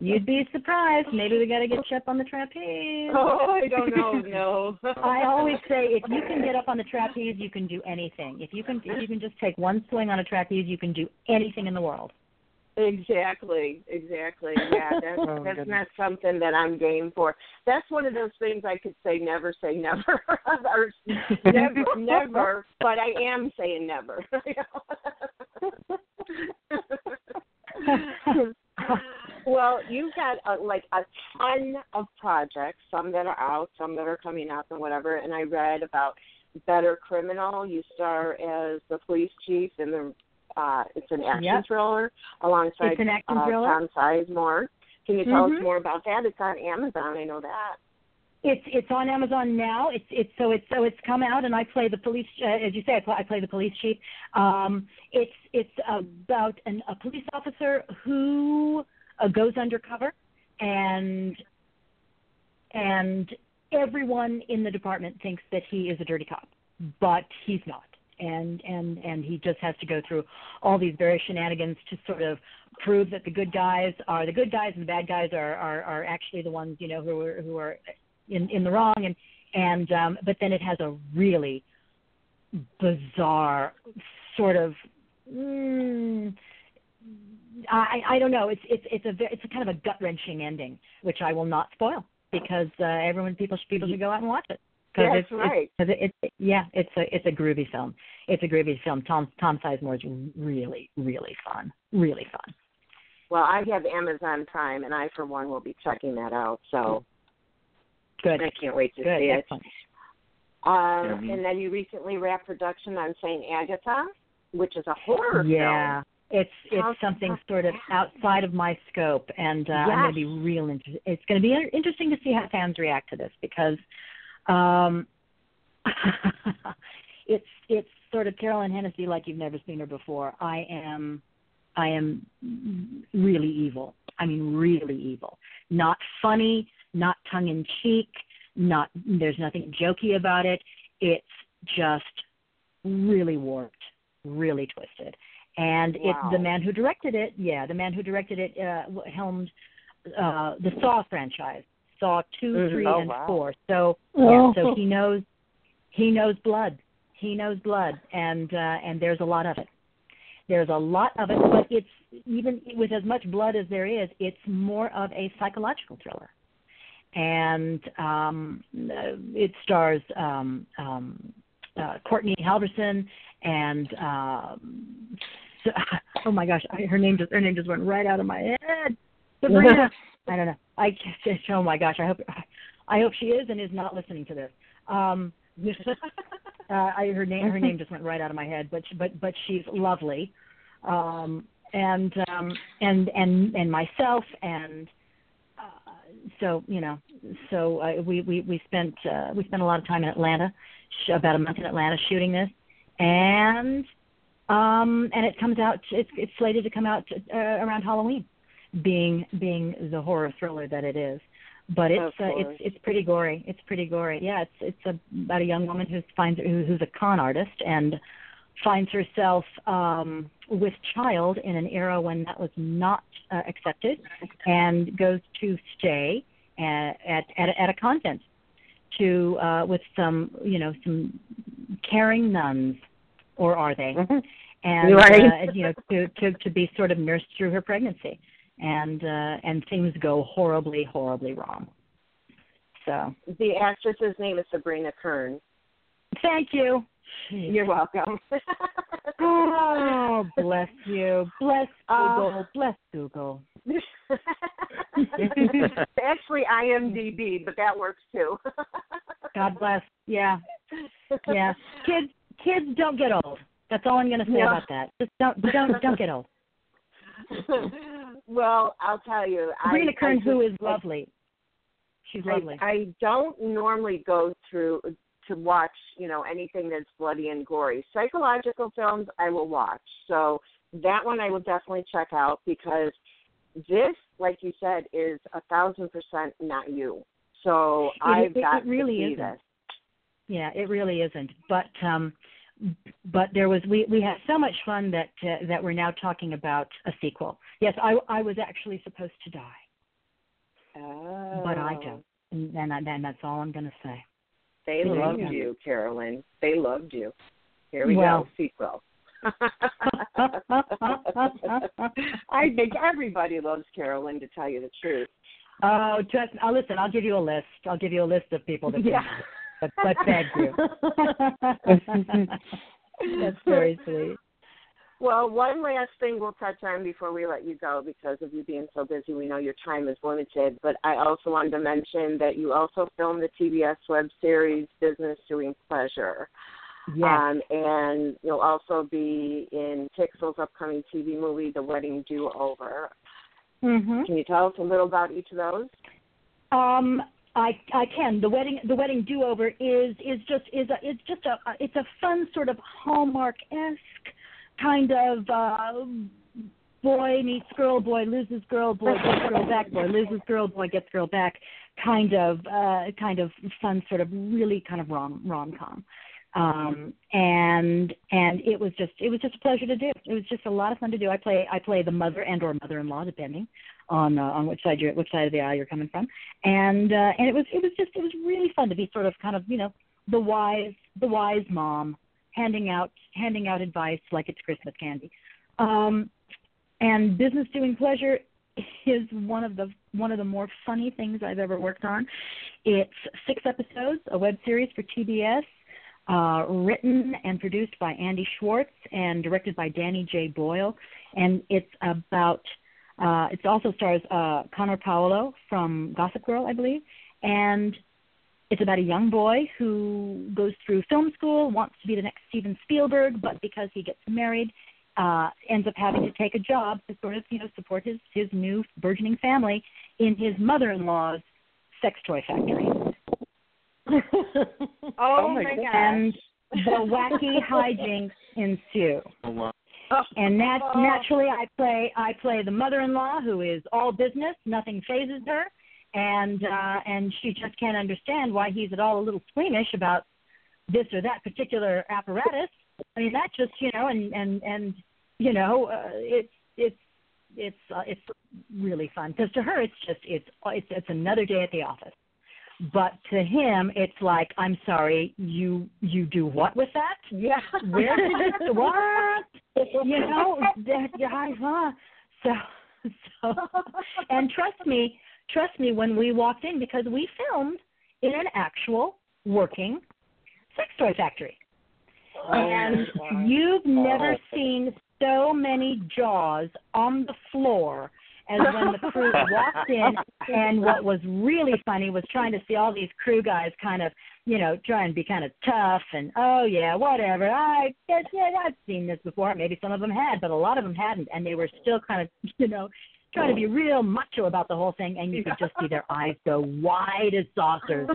E: You'd be surprised. Maybe we got to get you up on the trapeze.
A: oh, I don't know. No.
E: I always say if you can get up on the trapeze, you can do anything. If you can if you can just take one swing on a trapeze, you can do anything in the world.
A: Exactly, exactly. Yeah, that's
B: Oh,
A: that's
B: goodness.
A: not something that I'm game for. That's one of those things I could say never say never or never never, but I am saying never. well, you've got a, like a ton of projects, some that are out, some that are coming up, and whatever. And I read about Better Criminal. You star as the police chief in the. Uh, it's an action
E: Yep.
A: thriller alongside
E: action
A: uh,
E: thriller.
A: Tom Sizemore. Can you tell
E: Mhm.
A: us more about that? It's on Amazon. I know that.
E: It's it's on Amazon now. It's it's so it's so it's come out, and I play the police. Uh, as you say, I play, I play the police chief. Um, it's it's about an, a police officer who uh, goes undercover, and and everyone in the department thinks that he is a dirty cop, but he's not. And and and he just has to go through all these various shenanigans to sort of prove that the good guys are the good guys and the bad guys are are, are actually the ones you know who are who are in in the wrong and and um but then it has a really bizarre sort of mm, I I don't know it's it's it's a it's a kind of a gut wrenching ending which I will not spoil because uh, everyone people people should go out and watch it.
A: Cause
E: That's
A: it's, right.
E: Cause it, it, yeah, it's a it's a groovy film. It's a groovy film. Tom Tom Sizemore is really really fun, really fun.
A: Well, I have Amazon Prime, and I for one will be checking that out. So
E: good.
A: I can't wait to
E: good.
A: see it.
E: Excellent.
A: Um, And then you recently wrapped production on Saint Agatha, which is a horror film.
E: yeah.
A: film.
E: It's it's
A: How-
E: something sort of outside of my scope, and uh, I'm going to be real. Inter- it's going to be interesting to see how fans react to this because um, it's it's sort of Carolyn Hennesy like you've never seen her before. I am I am really evil. I mean, really evil. Not funny, not tongue in cheek. Not there's nothing jokey about it. It's just really warped, really twisted. And
A: Wow.
E: it's the man who directed it. Yeah, the man who directed it uh, helmed uh, the Saw franchise, Saw 2
A: Mhm.
E: three,
A: Oh,
E: and
A: wow.
E: four. So
C: Oh.
E: yeah, so he knows he knows blood. He knows blood, and uh, and there's a lot of it. There's a lot of it, but it's even with as much blood as there is, it's more of a psychological thriller. And um, uh, it stars um, um, uh, Courtney Halverson and um, so, oh my gosh, I, her name just her name just went right out of my head. Sabrina. I don't know. I just oh my gosh. I hope I hope she is and is not listening to this. Um, uh, I, her name her name just went right out of my head, but she, but but she's lovely, um, and um, and and and myself and uh, so you know so uh, we we we spent uh, we spent a lot of time in Atlanta, sh- about a month in Atlanta shooting this, and um, and it comes out it's it's slated to come out uh, around Halloween, being being the horror thriller that it is but it's uh, it's it's pretty gory. It's pretty gory. Yeah, it's it's a, about a young woman who finds who, who's a con artist and finds herself um with child in an era when that was not uh, accepted, and goes to stay at at at a, at a convent to uh with some you know some caring nuns, or are they? And
A: Right.
E: uh, you know to to to be sort of nursed through her pregnancy and uh and things go horribly horribly wrong. So.
A: The actress's name is Sabrina Kern.
E: thank you.
A: You're welcome.
E: oh bless you. Bless
A: Uh,
E: google bless google.
A: Actually, IMDb, but that works too.
E: god bless. Yeah. Yeah. Kids kids don't get old. That's all i'm going to say about that. Just don't don't don't get old
A: well, I'll tell you.
E: sabrina
A: I,
E: kern
A: I
E: who is lovely she's
A: I,
E: lovely
A: I don't normally go through to watch, you know, anything that's bloody and gory. Psychological films I will watch. So that one I will definitely check out because this, like you said, is a thousand percent not you. So
E: It-
A: I've
E: it-
A: got
E: it really
A: to see
E: isn't.
A: this.
E: Yeah, it really isn't. But um but there was we we had so much fun that uh, that we're now talking about a sequel. Yes, I I was actually supposed to die,
A: Oh.
E: but I don't. And and, I, and that's all I'm going to say.
A: They
E: Really?
A: loved
E: Yeah.
A: you, Carolyn. They loved you. Here we
E: Well.
A: go, sequel. I think everybody loves Carolyn, to tell you the truth.
E: Oh, just oh, listen, I'll give you a list. I'll give you a list of people that
A: Yeah.
E: But but thank you. that's very sweet.
A: Well, one last thing we'll touch on before we let you go because of you being so busy. We know your time is limited, but I also wanted to mention that you also filmed the TBS web series Business Doing Pleasure.
E: Yes.
A: Um, and you'll also be in Pixl's upcoming TV movie, The Wedding Do Over.
E: mhm.
A: Can you tell us a little about each of those?
E: Um, I I can. The wedding the wedding do over is is just is a it's just a it's a fun sort of Hallmark esque kind of uh, boy meets girl, boy loses girl, boy gets girl back, boy loses girl, boy gets girl back, kind of uh, kind of fun sort of really kind of rom rom com. um and and it was just it was just a pleasure to do it was just a lot of fun to do i play i play the mother and or mother-in-law depending on uh, on which side you're which side of the aisle you're coming from and uh and it was it was just it was really fun to be sort of kind of you know the wise the wise mom handing out handing out advice like it's christmas candy um and business doing pleasure is one of the one of the more funny things I've ever worked on. It's six episodes, a web series for TBS, uh, written and produced by Andy Schwartz and directed by Danny J. Boyle. And it's about, uh, it also stars uh, Connor Paolo from Gossip Girl, I believe. And it's about a young boy who goes through film school, wants to be the next Steven Spielberg, but because he gets married, uh, ends up having to take a job to sort of, you know, support his his new burgeoning family in his mother-in-law's sex toy factory.
A: oh,
B: Oh my
A: my
B: gosh.
A: gosh.
E: and the wacky hijinks ensue.
D: Oh, wow.
E: And nat- naturally, I play I play the mother-in-law who is all business, nothing phases her, and uh, and she just can't understand why he's at all a little squeamish about this or that particular apparatus. I mean, that just you know, and and and you know, uh, it's it's it's uh, it's really fun because to her it's just it's it's it's another day at the office. But to him, it's like, I'm sorry, you you do what with that?
A: Yeah.
E: Where did the what? You know, that, yeah, huh? so so, and trust me, trust me, when we walked in because we filmed in an actual working sex toy factory, oh, and you've never seen so many jaws on the floor as when the crew walked in and what was really funny was trying to see all these crew guys kind of you know try and be kind of tough and oh yeah whatever. I guess yeah i've seen this before. Maybe some of them had but a lot of them hadn't. And they were still kind of you know trying to be real macho about the whole thing. And you could just see their eyes go wide as saucers.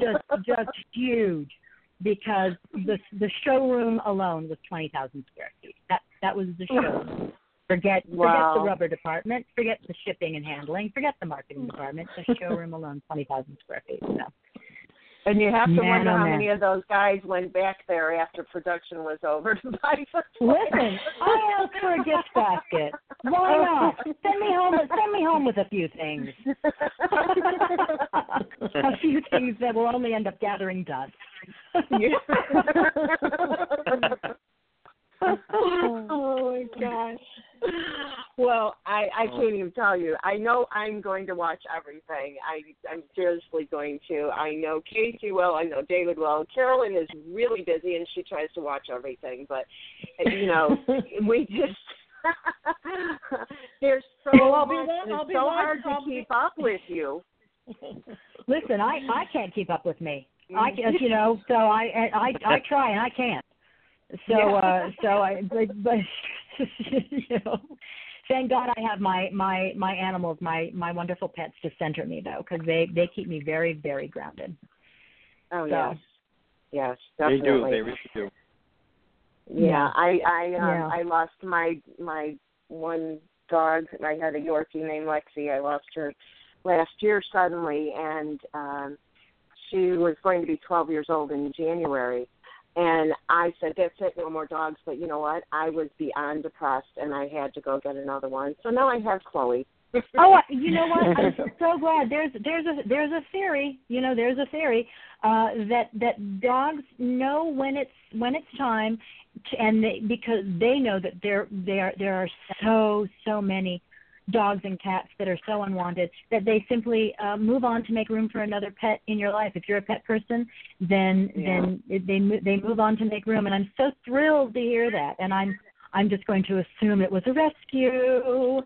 E: Just just huge. Because the the showroom alone was twenty thousand square feet. That that was the showroom Forget forget the rubber department, forget the shipping and handling, forget the marketing department. The showroom alone, twenty thousand square feet. So
A: And you have to
E: Man,
A: wonder
E: oh,
A: how
E: man.
A: many of those guys went back there after production was over to buy some
E: listen, I asked for a gift basket. Why oh. not? Send me home. Send me home with a few things. a few things that will only end up gathering dust.
A: oh my gosh. Well, I I oh. can't even tell you. I know I'm going to watch everything. I I'm seriously going to. I know Casey will. I know David will. Carolyn is really busy and she tries to watch everything, but you know we just. There's so
C: Well, I'll be
A: much.
C: wa- I'll
A: It's
C: be
A: so hard to keep up with you.
E: Listen, I I can't keep up with me. I mm. can, you know, so I I I try and I can't. So uh so I but, but you know, thank God I have my my my animals, my my wonderful pets to center me though, because they they keep me very very grounded.
A: Oh
E: So.
A: yes, yes,
D: They do. They really do.
A: Yeah,
E: Yeah.
A: I I um,
E: Yeah.
A: I lost my my one dog. I had a Yorkie named Lexi. I lost her last year suddenly, and um she was going to be 12 years old in January. And I said, "That's it, no more dogs." But you know what? I was beyond depressed, and I had to go get another one. So now I have Chloe.
E: Oh, you know what? I'm so glad. There's there's a there's a theory. You know, there's a theory uh, that that dogs know when it's when it's time, and they, because they know that there there there are so so many dogs and cats that are so unwanted that they simply uh, move on to make room for another pet in your life. If you're a pet person, then
A: Yeah.
E: then they mo- they move on to make room, and I'm so thrilled to hear that. And I'm I'm just going to assume it was a rescue.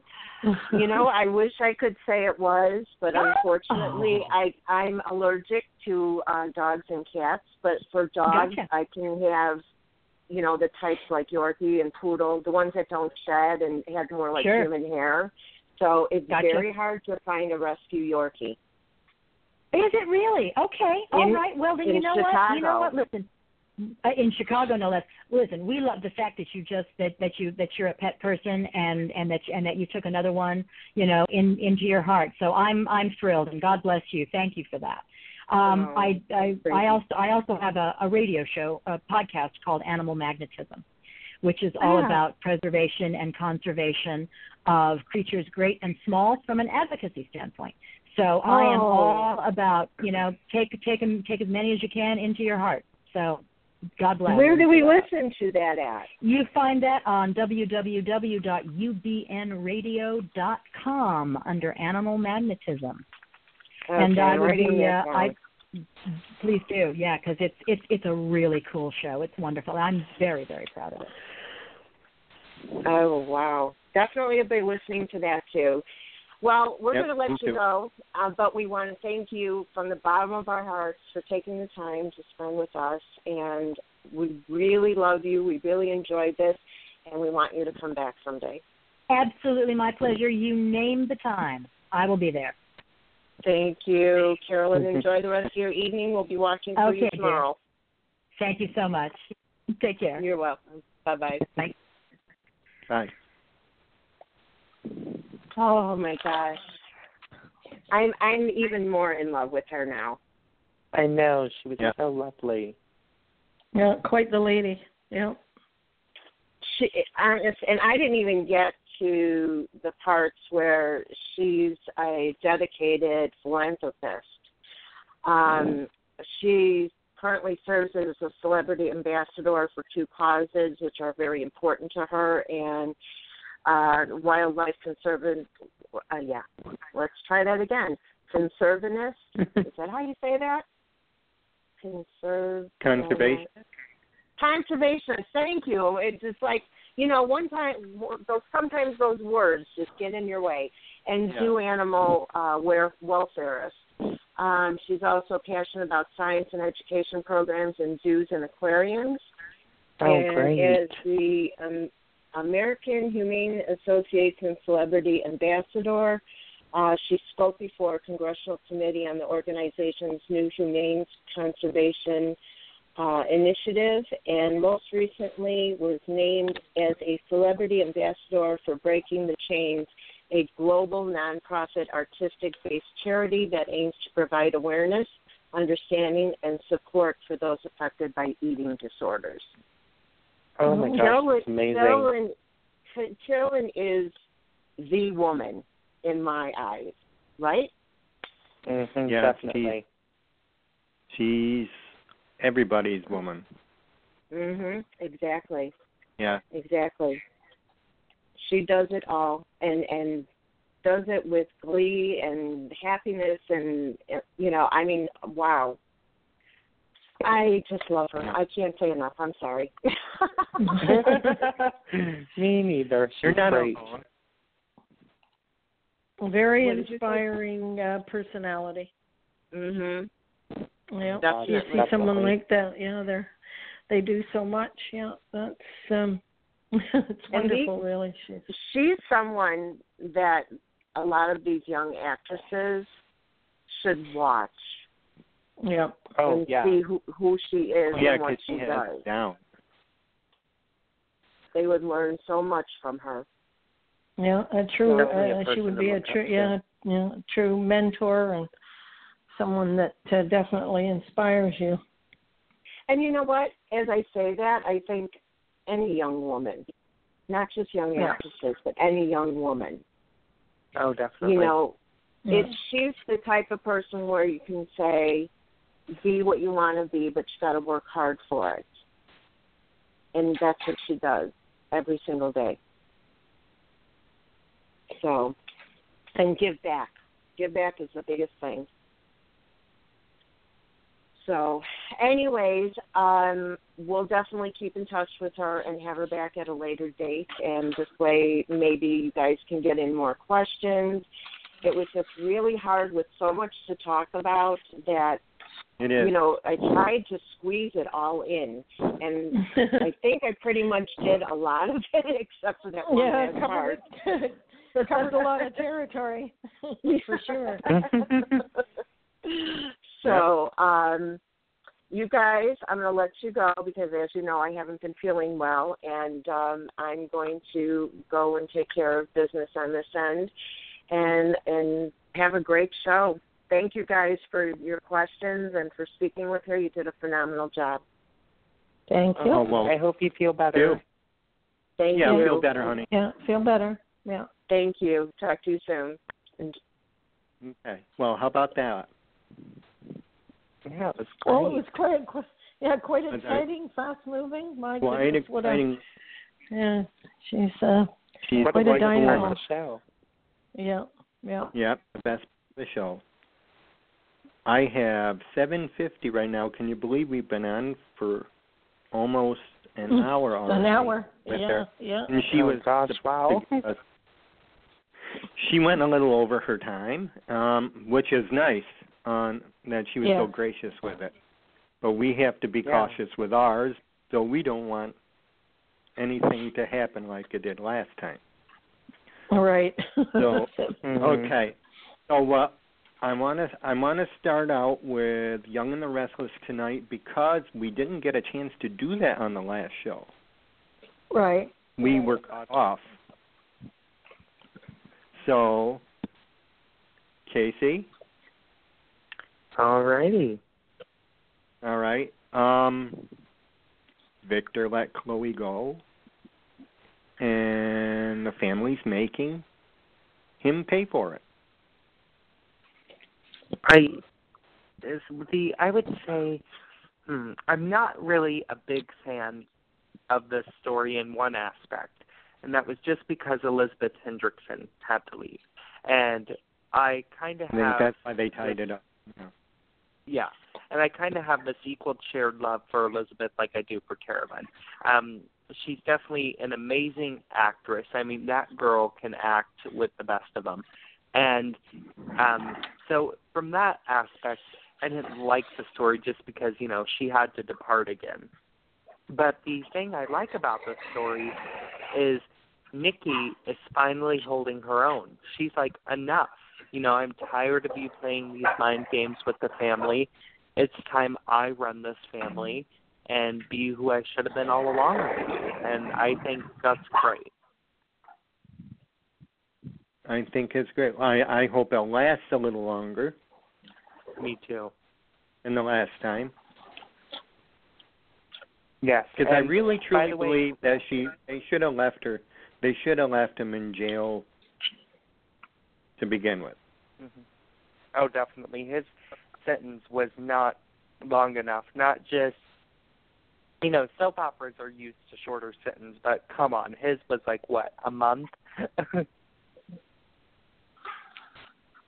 A: you know, I wish I could say it was, but unfortunately,
E: Oh.
A: I I'm allergic to uh, dogs and cats. But for dogs,
E: Gotcha.
A: I can have, you know, the types like Yorkie and Poodle, the ones that don't shed and have more like
E: Sure.
A: human hair. So it's
E: Gotcha.
A: very hard to find a rescue Yorkie.
E: Is it really? Okay. All
A: In-
E: right. Well, then you know what? You know what? Listen. Uh, in Chicago, no less. Listen, we love the fact that you just that that you that you're a pet person and and that and that you took another one, you know, in into your heart. So I'm I'm thrilled and God bless you. Thank you for that. Um,
A: Oh,
E: I I. I also I also have a, a radio show, a podcast called Animal Magnetism, which is all
C: Ah.
E: about preservation and conservation of creatures great and small from an advocacy standpoint. So I am
A: Oh.
E: all about you know take take take as many as you can into your heart. So God bless.
A: Where do we listen to that at?
E: You find that on www.ubnradio.com under Animal Magnetism. and
A: Okay,
E: I
A: I'm
E: would be, uh. I please do, yeah, because it's it's it's a really cool show. It's wonderful. I'm very very proud of it.
A: Oh wow, definitely a big listening to that too. Well, we're
D: Yep,
A: going to let you
D: too.
A: go, uh, but we want to thank you from the bottom of our hearts for taking the time to spend with us, and we really love you. We really enjoyed this, and we want you to come back someday.
E: Absolutely my pleasure. You name the time, I will be there.
A: Thank you, Carolyn. Enjoy the rest of your evening. We'll be watching for you
E: Okay, dear. Thank you so much. Take care.
A: You're welcome. Bye-bye. bye.
E: Bye.
D: Bye.
A: Oh my gosh, I'm I'm even more in love with her now.
B: I know she was
D: Yeah.
B: so lovely.
C: Yeah, quite the lady. Yeah.
A: she honest and I didn't even get to the parts where she's a dedicated philanthropist. Um she currently serves as a celebrity ambassador for two causes which are very important to her and uh wildlife conservant uh, yeah let's try that again conservanist is that how you say that conserve
D: Conservation.
A: conservation. Thank you. It's just like you know, one time those sometimes those words just get in your way. And
D: Yeah.
A: zoo animal uh, welfarist. Um, she's also passionate about science and education programs in zoos and aquariums.
B: Oh,
A: and
B: great.
A: is the um, American Humane Association Celebrity Ambassador. Uh, she spoke before a congressional committee on the organization's new humane conservation uh, initiative, and most recently was named as a celebrity ambassador for Breaking the Chains, a global nonprofit artistic-based charity that aims to provide awareness, understanding, and support for those affected by eating disorders.
B: oh my gosh,
A: Carolyn,
B: it's amazing.
A: Carolyn, Carolyn is the woman in my eyes, right?
B: hmm
D: Yeah,
B: definitely.
D: She's everybody's woman.
A: Mhm. Exactly.
D: Yeah.
A: Exactly. She does it all and and does it with glee and happiness and you know, I mean, wow. I just love her. I can't say enough. I'm sorry.
B: Me neither. She's
D: You're not
B: great.
D: alone.
C: Very
A: What did you say?
C: inspiring uh, personality.
A: mhm.
C: Yeah.
A: Definitely.
C: You see someone like that, yeah, they're they do so much. Yeah, that's um it's
A: And these-
C: wonderful really. She's
A: She's someone that a lot of these young actresses should watch
C: yeah.
B: Oh
A: and
B: yeah.
A: see who who she is
D: Yeah,
A: and what she
D: she has
A: does.
D: it down.
A: They would learn so much from her.
C: Yeah, a true
B: Definitely a
C: uh, she would be a
B: look up
C: true
B: to.
C: yeah, yeah, a true mentor and someone that uh, definitely inspires you.
A: And you know what? As I say that, I think any young woman, not just young
C: Yeah.
A: actresses, but any young woman,
B: Oh, definitely.
A: you know,
C: Yeah.
A: it's she's the type of person where you can say, be what you want to be, but you got to work hard for it. And that's what she does every single day. So, and give back. Give back is the biggest thing. So, anyways, um, we'll definitely keep in touch with her and have her back at a later date. And this way, maybe you guys can get in more questions. It was just really hard with so much to talk about that
D: It is.
A: you know I tried to squeeze it all in, and I think I pretty much did a lot of it except for that one
C: yeah,
A: last
C: covered,
A: part.
C: covered a lot of territory for sure.
A: So, um, you guys, I'm going to let you go because, as you know, I haven't been feeling well, and um, I'm going to go and take care of business on this end, and and have a great show. thank you guys for your questions and for speaking with her. You did a phenomenal job.
C: Thank you.
D: Oh, well,
B: I hope you feel better.
D: you.
A: Thank
D: yeah,
A: you.
D: Yeah, feel better, honey.
C: Yeah, feel better. Yeah.
A: Thank you. Talk to you soon. And
D: Okay. Well, how about that?
B: Yeah, it was great.
C: Well, it was quite, quite yeah, quite
D: Okay.
C: exciting, fast moving. My
D: Quite
C: goodness, what a- yeah, she's uh,
D: She's
B: what
C: quite
B: a
C: a
B: wonderful
C: dynamo.
B: part of the show.
C: yeah, yeah.
D: Yep, the best of the show. I have 750 right now. Can you believe we've been on for almost an
C: Mm,
D: hour already?
C: An hour.
D: with
C: Yeah,
D: her.
C: yeah.
D: And she
B: Oh,
D: was
B: gosh,
D: the-
B: wow.
D: the- she went a little over her time, um, which is nice. On that she was
C: Yeah.
D: so gracious with it. But we have to be
B: Yeah.
D: cautious with ours, so we don't want anything to happen like it did last time.
C: All right.
D: So,
B: Mhm.
D: Okay. So uh, I want to I want to start out with Young and the Restless tonight because we didn't get a chance to do that on the last show.
C: right.
D: We were cut off. So, Casey,
B: Alrighty.
D: all right. Um, Victor let Chloe go, and the family's making him pay for it.
B: I is the I would say hmm, I'm not really a big fan of this story in one aspect, and that was just because Elizabeth Hendrickson had to leave, and I kind of
D: I think that's why they tied it up. Yeah.
B: Yeah, and I kind of have this equal shared love for Elizabeth like I do for Caravan. Um, she's definitely an amazing actress. I mean, that girl can act with the best of them, and um, so from that aspect, I didn't like the story just because you know she had to depart again. But the thing I like about this story is Nikki is finally holding her own. She's like, enough. You know, I'm tired of you playing these mind games with the family. It's time I run this family and be who I should have been all along with you. And I think that's great.
D: I think it's great. I I hope it lasts a little longer
B: Me too.
D: than the last time
B: Yes.
D: because I really truly
B: the way-
D: believe that she they should have left her. They should have left him in jail to begin with.
B: Mhm. Oh, definitely. His sentence was not long enough. Not just, you know, soap operas are used to shorter sentences, but come on, his was like what a month.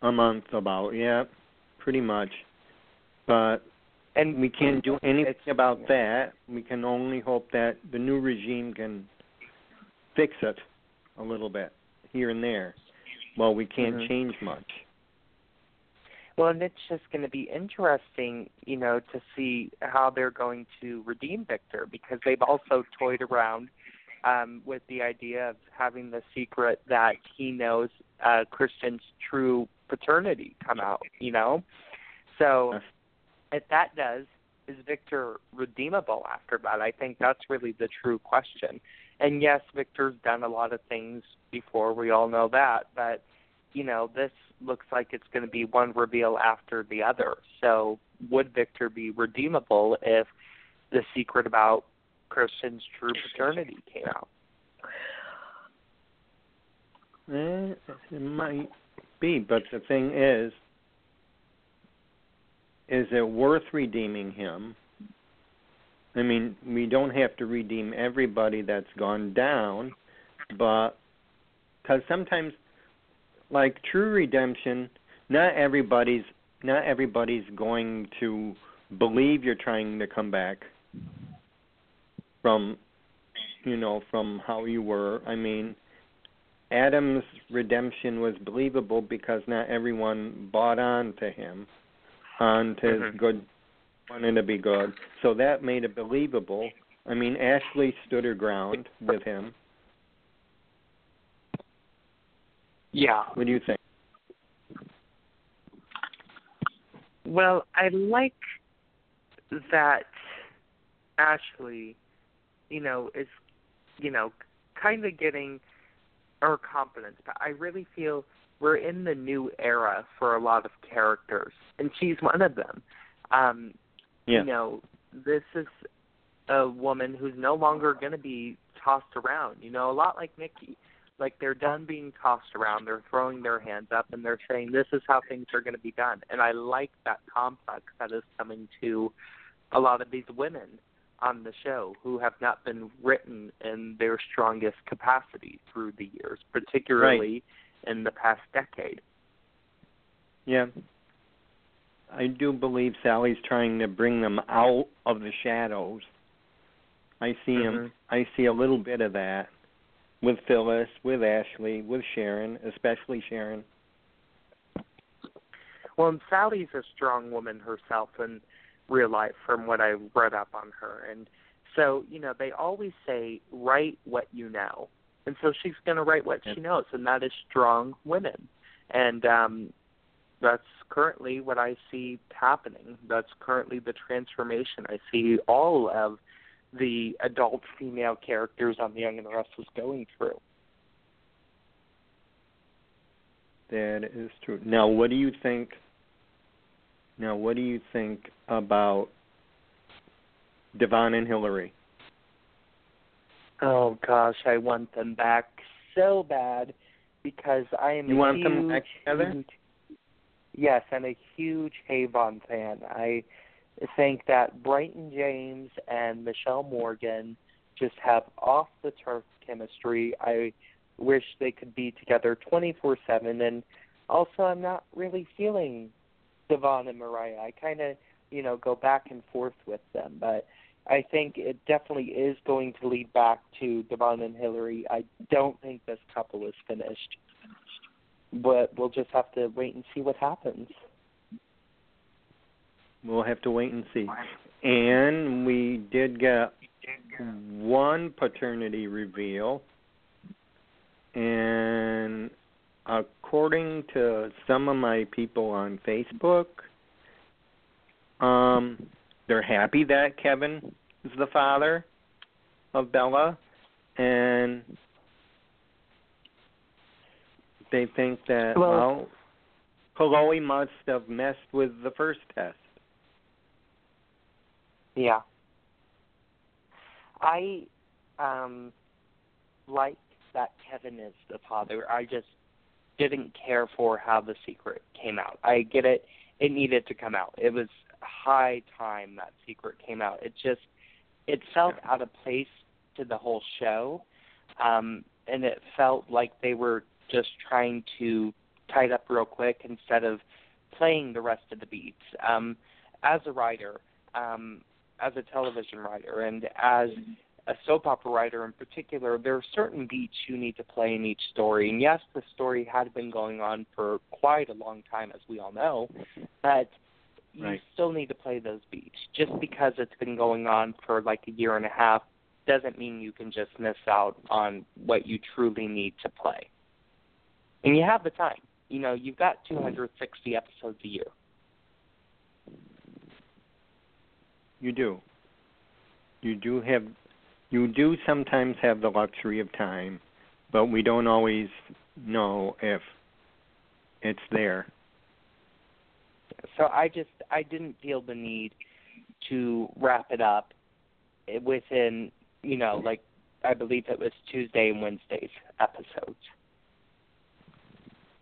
D: A month about yeah, pretty much. But
B: and
D: we can't do anything about that. We can only hope that the new regime can fix it a little bit here and there. Well, we can't
B: Mhm.
D: change much.
B: Well, and it's just going to be interesting, you know, to see how they're going to redeem Victor because they've also toyed around um, with the idea of having the secret that he knows uh, Christian's true paternity come out, you know. So, if that does, is Victor redeemable after that? I think that's really the true question. And yes, Victor's done a lot of things before. We all know that, but you know, this looks like it's going to be one reveal after the other. So, would Victor be redeemable if the secret about Christian's true paternity came out?
D: Eh, it might be, but the thing is, is it worth redeeming him? I mean, we don't have to redeem everybody that's gone down, but because sometimes, like true redemption, not everybody's not everybody's going to believe you're trying to come back from, you know, from how you were. I mean, Adam's redemption was believable because not everyone bought on to him, on to his
B: Mhm.
D: good, wanted to be good. So that made it believable. I mean, Ashley stood her ground with him.
B: Yeah.
D: What do you think?
B: Well, I like that Ashley, you know, is, you know, kind of getting her confidence. But I really feel we're in the new era for a lot of characters, and she's one of them. Um,
D: yeah.
B: You know, this is a woman who's no longer going to be tossed around. You know, a lot like Nikki. Like they're done being tossed around. They're throwing their hands up and they're saying this is how things are going to be done. And I like that complex that is coming to a lot of these women on the show who have not been written in their strongest capacity through the years, particularly
D: right.
B: in the past decade.
D: Yeah. I do believe Sally's trying to bring them out of the shadows. I see
B: mm-hmm.
D: him. I see a little bit of that with Phyllis, with Ashley, with Sharon, especially Sharon.
B: Well, and Sally's a strong woman herself in real life, from what I've read up on her, and so you know they always say write what you know, and so she's going to write what she knows, and that is strong women, and um that's currently what I see happening. That's currently the transformation I see all of the adult female characters on The Young and the Restless going through.
D: That is true. Now, what do you think? Now, what do you think about Devon and Hillary?
B: Oh gosh, I want them back so bad because I am.
D: You want
B: huge,
D: them back together?
B: Huge, yes, I'm a huge Havon fan. I think that Bryton James and Mishael Morgan just have off the turf chemistry. I wish they could be together 24 7. And also, I'm not really feeling Devon and Mariah. I kind of, you know, go back and forth with them. But I think it definitely is going to lead back to Devon and Hillary. I don't think this couple is finished. But we'll just have to wait and see what happens.
D: We'll have to wait and see. And we did get one paternity reveal, and according to some of my people on Facebook, um, they're happy that Kevin is the father of Bella, and they think that
B: well,
D: well Chloe must have messed with the first test.
B: Yeah. I um like that Kevin is the father. I just didn't care for how the secret came out. I get it. It needed to come out. It was high time that secret came out. It just it felt out of place to the whole show. Um and it felt like they were just trying to tie it up real quick instead of playing the rest of the beats. Um as a writer, um as a television writer and as a soap opera writer in particular, there are certain beats you need to play in each story. And yes, the story had been going on for quite a long time, as we all know, but you
D: right.
B: still need to play those beats. Just because it's been going on for like a year and a half doesn't mean you can just miss out on what you truly need to play. And you have the time. You know, you've got 260 episodes a year.
D: You do. You do have you do sometimes have the luxury of time, but we don't always know if it's there.
B: So I just I didn't feel the need to wrap it up within, you know, like I believe it was Tuesday and Wednesday's episodes.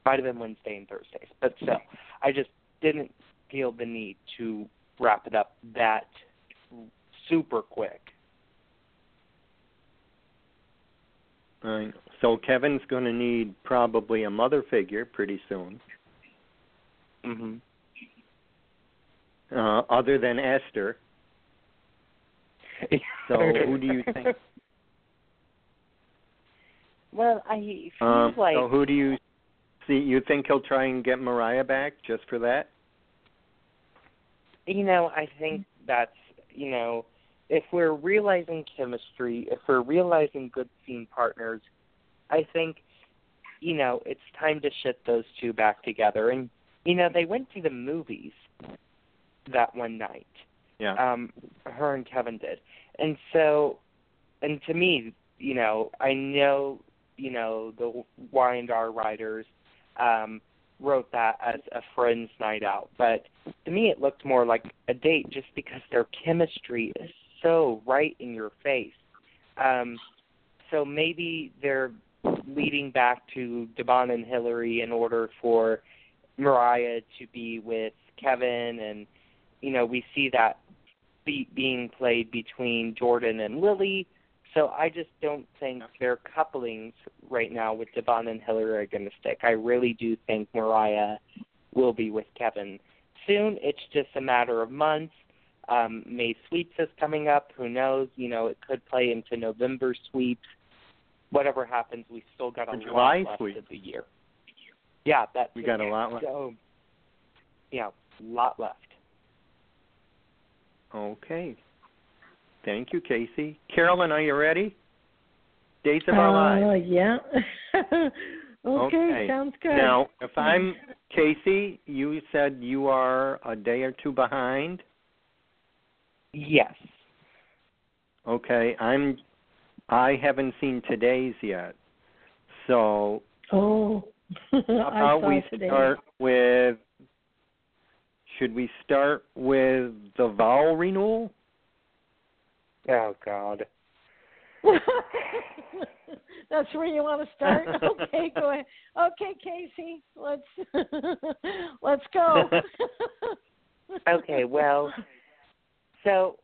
B: Might have been Wednesday and Thursdays, but still, I just didn't feel the need to wrap it up that super quick.
D: Right. So Kevin's going to need probably a mother figure pretty soon.
B: Mhm.
D: Uh, other than Esther. So who do you think?
B: Well, I feel
D: um,
B: like.
D: So who do you see? You think he'll try and get Mariah back just for that?
B: You know, I think that's you know, if we're realizing chemistry, if we're realizing good scene partners, I think, you know, it's time to ship those two back together. And you know, they went to the movies that one night.
D: Yeah.
B: Um, her and Kevin did, and so, and to me, you know, I know, you know, the Y and R writers um, wrote that as a friends' night out, but to me it looked more like a date just because their chemistry is so right in your face. Um, so maybe they're leading back to Devon and Hillary in order for Mariah to be with Kevin, and you know we see that beat being played between Jordan and Lily. So I just don't think their couplings right now with Devon and Hillary are going to stick. I really do think Mariah will be with Kevin soon. It's just a matter of months. Um, May sweeps is coming up. Who knows? You know, it could play into November sweeps. Whatever happens, we still got a
D: July
B: lot left
D: sweep.
B: of the year. Yeah, that
D: We got a lot left.
B: So, yeah, a lot left.
D: Okay. Thank you, Casey. Carolyn, are you ready? Days of Our
C: Uh,
D: Lives.
C: yeah. okay,
D: Okay.
C: sounds good.
D: Now, if I'm Casey, you said you are a day or two behind.
B: Yes.
D: Okay, I'm. I haven't seen today's yet. So
C: oh,
D: how
C: I
D: about
C: saw
D: we
C: today.
D: start with? Should we start with the vowel renewal?
B: Oh God.
C: That's where you want to start. Okay, go ahead. Okay, Casey, let's let's go.
B: okay, well, so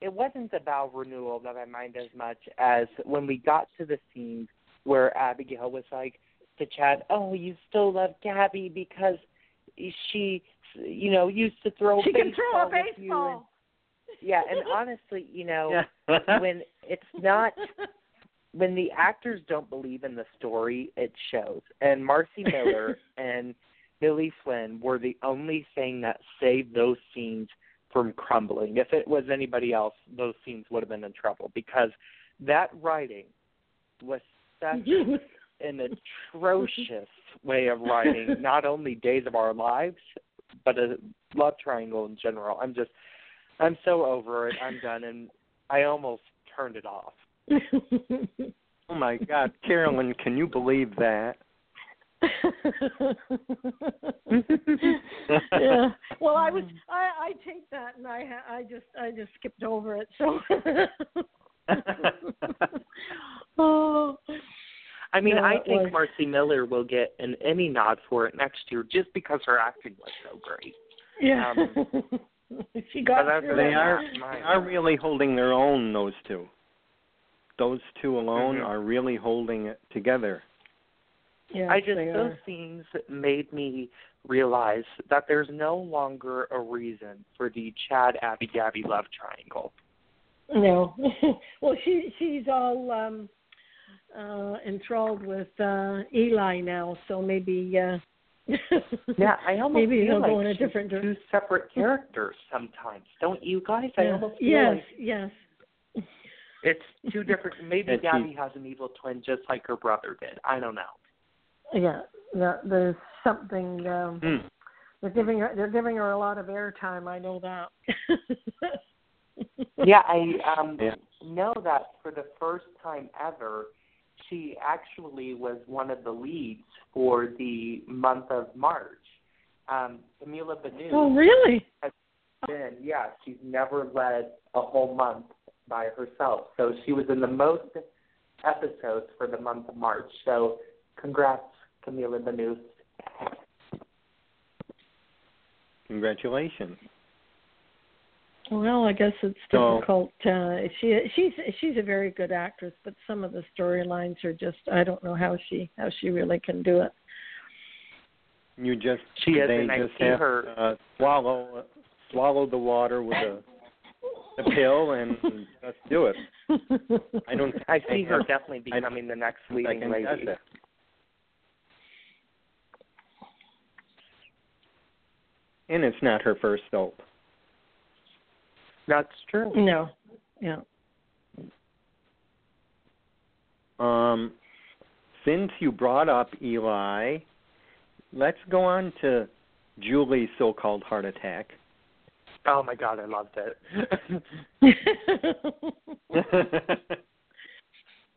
B: it wasn't the vow renewal that I mind as much as when we got to the scene where Abigail was like to Chad, "Oh, you still love Gabi because she, you know, used to throw
C: she can throw a
B: baseball with you." And,
C: baseball.
B: Yeah, and honestly, you know,
D: Yeah.
B: when it's not when the actors don't believe in the story, it shows. And Marci Miller and Billy Flynn were the only thing that saved those scenes from crumbling. If it was anybody else, those scenes would have been in trouble because that writing was such an atrocious way of writing not only Days of Our Lives, but a love triangle in general. I'm just I'm so over it. I'm done and I almost turned it off.
D: oh my God, Carolyn, can you believe that?
C: yeah. Well, I was I I take that and I I just I just skipped over it. So Oh.
B: I mean,
C: No,
B: I think
C: was-
B: Marci Miller will get an Emmy nod for it next year just because her acting was so great.
C: Yeah. Um, she got
B: But
C: through
D: they are they are really holding their own. Those two, those two alone
B: Mhm.
D: are really holding it together.
C: Yes,
B: I just those
C: are.
B: scenes made me realize that there's no longer a reason for the Chad Abby Gabi love triangle.
C: No. well, she she's all um uh enthralled with uh Eli now, so maybe uh
B: Yeah, I almost
C: maybe
B: feel
C: they'll
B: like
C: go in a
B: she's
C: different
B: two
C: direction.
B: separate characters sometimes. Don't you guys? I
C: Yeah.
B: almost feel
C: yes,
B: like
C: yes.
B: it's two different. Maybe
D: That she-
B: Gabi has an evil twin just like her brother did. I don't know.
C: Yeah, yeah. There's something. Um,
D: Hmm.
C: they're giving her. They're giving her a lot of airtime. I know that.
B: Yeah, I um
D: Yeah.
B: know that for the first time ever, she actually was one of the leads for the month of March. Um, Camila Banus
C: oh, really?
B: has been, yeah, she's never led a whole month by herself. So she was in the most episodes for the month of March. So congrats, Camila Banus.
D: Congratulations.
C: Well, I guess it's
D: So-
C: difficult. Uh, she she's she's a very good actress, but some of the storylines are just I don't know how she how she really can do it.
D: You just
B: She has
D: they
B: and I
D: just
B: see
D: have
B: her-
D: to uh, swallow swallow the water with a, a pill and just do it. I don't.
B: I
D: they
B: see her
D: have-
B: definitely
D: I-
B: becoming the next leading lady.
D: And it's not her first soap.
B: That's true.
C: no, yeah.
D: Um, since you brought up Eli, let's go on to Julie's so-called heart attack.
B: Oh my god, I loved it.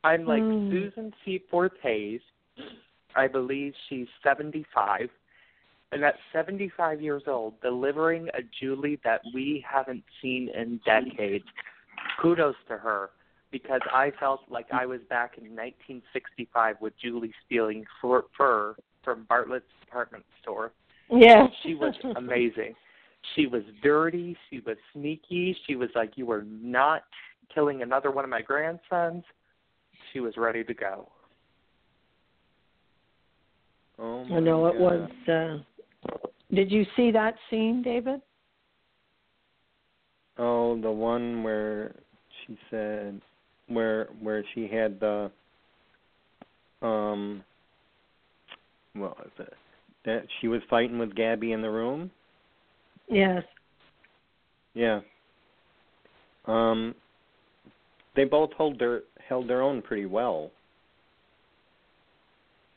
B: I'm like
C: Hmm.
B: Susan Seaforth Hayes I believe she's 75. And at 75 years old, delivering a Julie that we haven't seen in decades, kudos to her because I felt like I was back in 1965 with Julie stealing fur, fur from Bartlett's department store.
C: Yeah.
B: She was amazing. She was dirty. She was sneaky. She was like, You are not killing another one of my grandsons. She was ready to go.
D: Oh my
C: I know it
D: my
C: was. Uh Did you see that scene, David?
D: Oh, the one where she said where where she had the um what was it? That she was fighting with Gabi in the room?
C: Yes.
D: Yeah. Um they both hold their held their own pretty well.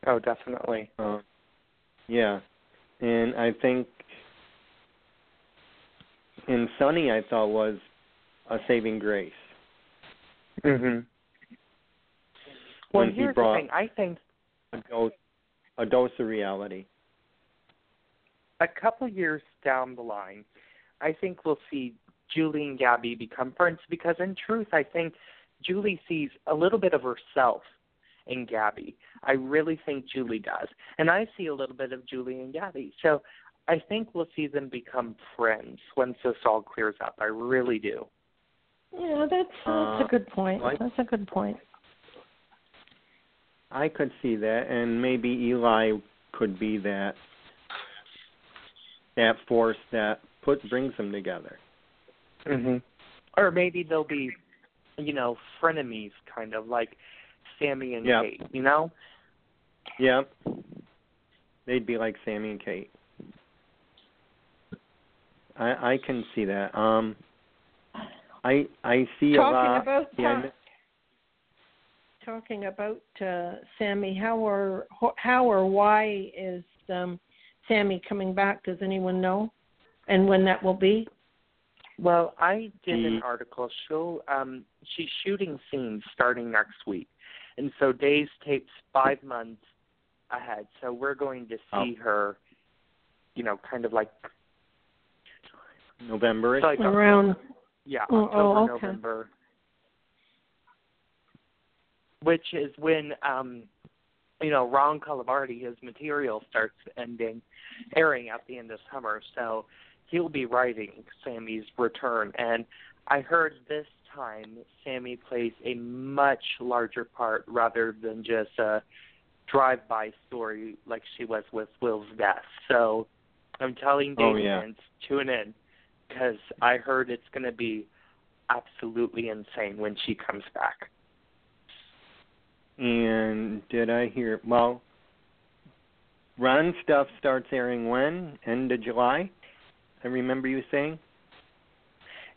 B: Oh, definitely.
D: Uh, yeah. And I think in Sunny I thought was a saving grace.
B: Mhm. Well,
D: When he
B: here's
D: brought-
B: the thing. I think
D: A dose a dose of reality.
B: a couple years down the line, I think we'll see Julie and Gabi become friends because, in truth, I think Julie sees a little bit of herself in Gabi. I really think Julie does. And I see a little bit of Julie and Gabi. So I think we'll see them become friends once this all clears up. I really do.
C: Yeah, that's that's
D: Uh,
C: a good point.
D: like-
C: That's a good point.
D: I could see that, and maybe Eli could be that that force that put brings them together.
B: Mhm. Or maybe they'll be, you know, frenemies, kind of like Sami and
D: Yeah.
B: Kate. You know?
D: Yep. They'd be like Sami and Kate. I I can see that. Um I I see a
C: Talking
D: lot
C: about
D: yeah,
C: uh, talking about uh, Sami, how or how or why is um, Sami coming back? Does anyone know? And when that will be?
B: Well, I did an article. She'll um she's shooting scenes starting next week. And so Days takes five months ahead. So we're going to
D: Oh.
B: see her, you know, kind of like
D: November.
B: so like
C: Around
B: yeah,
C: Oh,
B: October,
C: oh, okay.
B: November. Which is when um you know, Ron Carlivati, his material starts ending airing at the end of summer. So he'll be writing Sami's return and I heard this time Sami plays a much larger part rather than just a drive by story like she was with Will's death. So I'm telling
D: Oh,
B: David
D: yeah.
B: fans, tune in because I heard it's going to be absolutely insane when she comes back.
D: And did I hear well Ron stuff starts airing when? End of July? I remember you saying?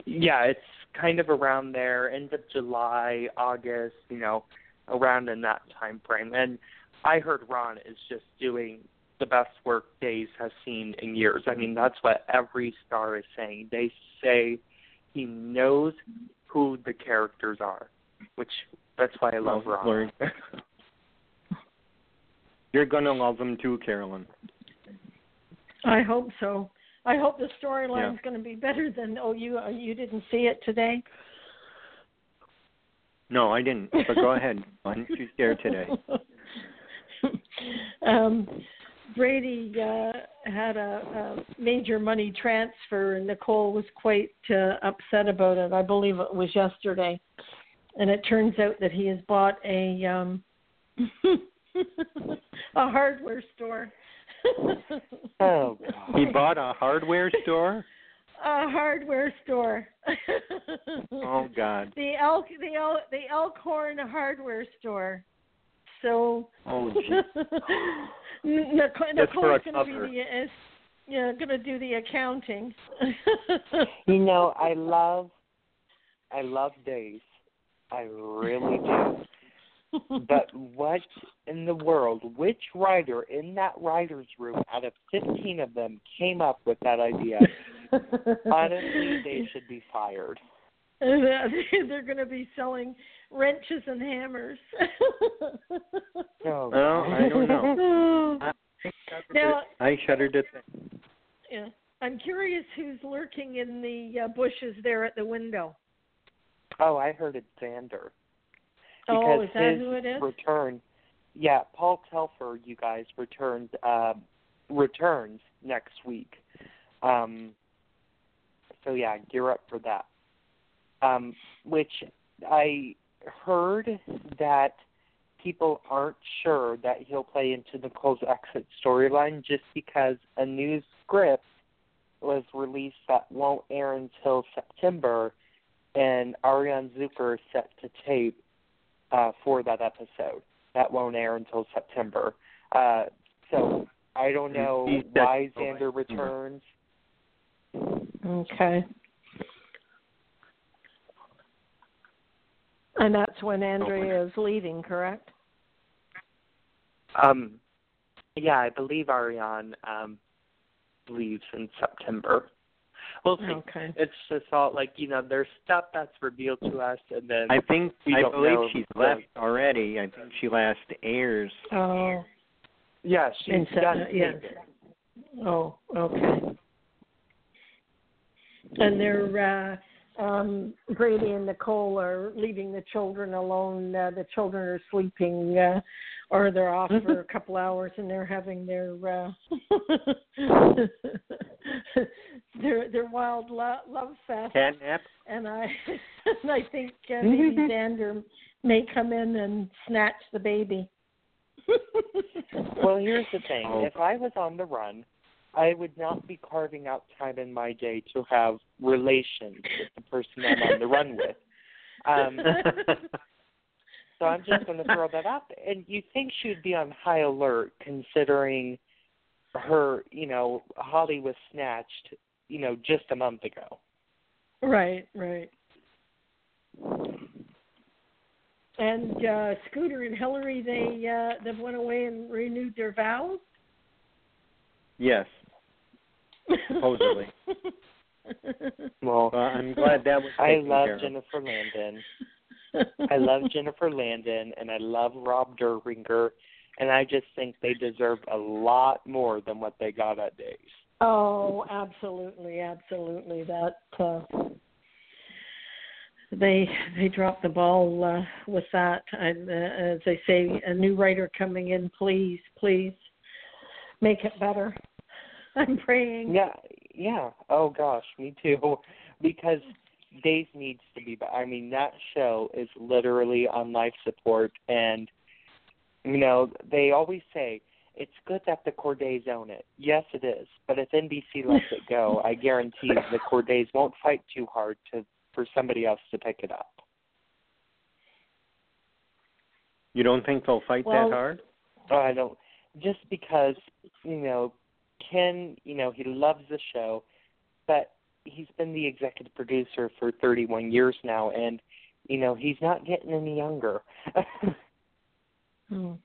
B: Yeah, it's kind of around there, end of July, August, you know, around in that time frame. And I heard Ron is just doing the best work Days has seen in years. I mean, that's what every star is saying. They say he knows who the characters are, which that's why I love Ron.
D: You're gonna love him too, Carolyn.
C: I hope so. I hope the storyline's
D: Yeah.
C: going to be better than oh you uh, you didn't see it today.
D: No, I didn't. But go ahead. Why don't you share today?
C: um, Brady uh, had a, a major money transfer, and Nicole was quite uh, upset about it. I believe it was yesterday, and it turns out that he has bought a um, a hardware store.
B: Oh,
D: He bought a hardware store?
C: a hardware store.
D: Oh God.
C: The elk, the elk, the Elkhorn hardware store. So
D: Oh gee.
C: Nicole,
D: Just for a
C: Nicole's going to
D: cover.
C: be the uh, yeah, going to do the accounting.
B: You know, I love I love Days. I really do. But what in the world, which writer in that writer's room out of 15 of them came up with that idea? Honestly, they should be fired.
C: They're going to be selling wrenches and hammers.
B: Oh,
D: Well, I don't know. I shudder to think.
C: Yeah. I'm curious who's lurking in the uh, bushes there at the window.
B: Oh, I heard it's Xander.
C: Oh,
B: Because
C: is that
B: his
C: who it is?
B: return yeah, Paul Telfer, you guys, returns uh returns next week. Um so yeah, gear up for that. Um which I heard that people aren't sure that he'll play into Nicole's exit storyline just because a new script was released that won't air until September and Ariane Zucker is set to tape uh, for that episode. That won't air until September. Uh, so I don't know
D: He said-
B: why Xander returns.
C: Okay. And that's when Andrea is leaving, correct?
B: Um, yeah, I believe Ariane um, leaves in September. We'll see.
C: Okay.
B: It's just all like you know, there's stuff that's revealed to us, and then
D: I think
B: We
D: I
B: don't
D: believe
B: know
D: she's
B: the-
D: left already. I think she last airs.
C: Oh,
B: yeah, she's
C: in Sep-
B: done.
C: yes.
B: taping.
C: Oh, okay. And they're uh um Brady and Nicole are leaving the children alone. Uh, the children are sleeping uh or they're off for a couple hours and they're having their uh their their wild lo- love fest
D: Catnap.
C: and I and I think uh, maybe Xander may come in and snatch the baby.
B: Well, here's the thing.
D: Oh.
B: If I was on the run, I would not be carving out time in my day to have relations with the person I'm on the run with. Um, so I'm just going to throw that up. And you think she would be on high alert considering her, you know, Holly was snatched, you know, just a month ago.
C: Right, right. And uh Scooter and Hillary, they uh they went away and renewed their vows.
D: yes. Supposedly.
B: Well,
D: Well, I'm glad that was
B: I
D: taken
B: love
D: care of.
B: Jennifer Landon. I love Jennifer Landon and I love Rob Derringer and I just think they deserve a lot more than what they got at Days.
C: Oh, absolutely, absolutely. That uh they they dropped the ball uh, with that. And uh, as they say, a new writer coming in, please, please make it better. I'm praying.
B: Yeah, yeah. Oh gosh, me too. Because Days needs to be back. I mean, that show is literally on life support, and you know they always say it's good that the Cordays own it. Yes, it is. But if NBC lets it go, I guarantee the Cordays won't fight too hard to for somebody else to pick it up.
D: You don't think they'll fight
C: Well-
D: that hard?
B: Oh, I don't. Just because you know, Ken, you know, he loves the show, but he's been the executive producer for 31 years now, and you know, he's not getting any younger.
C: Hmm.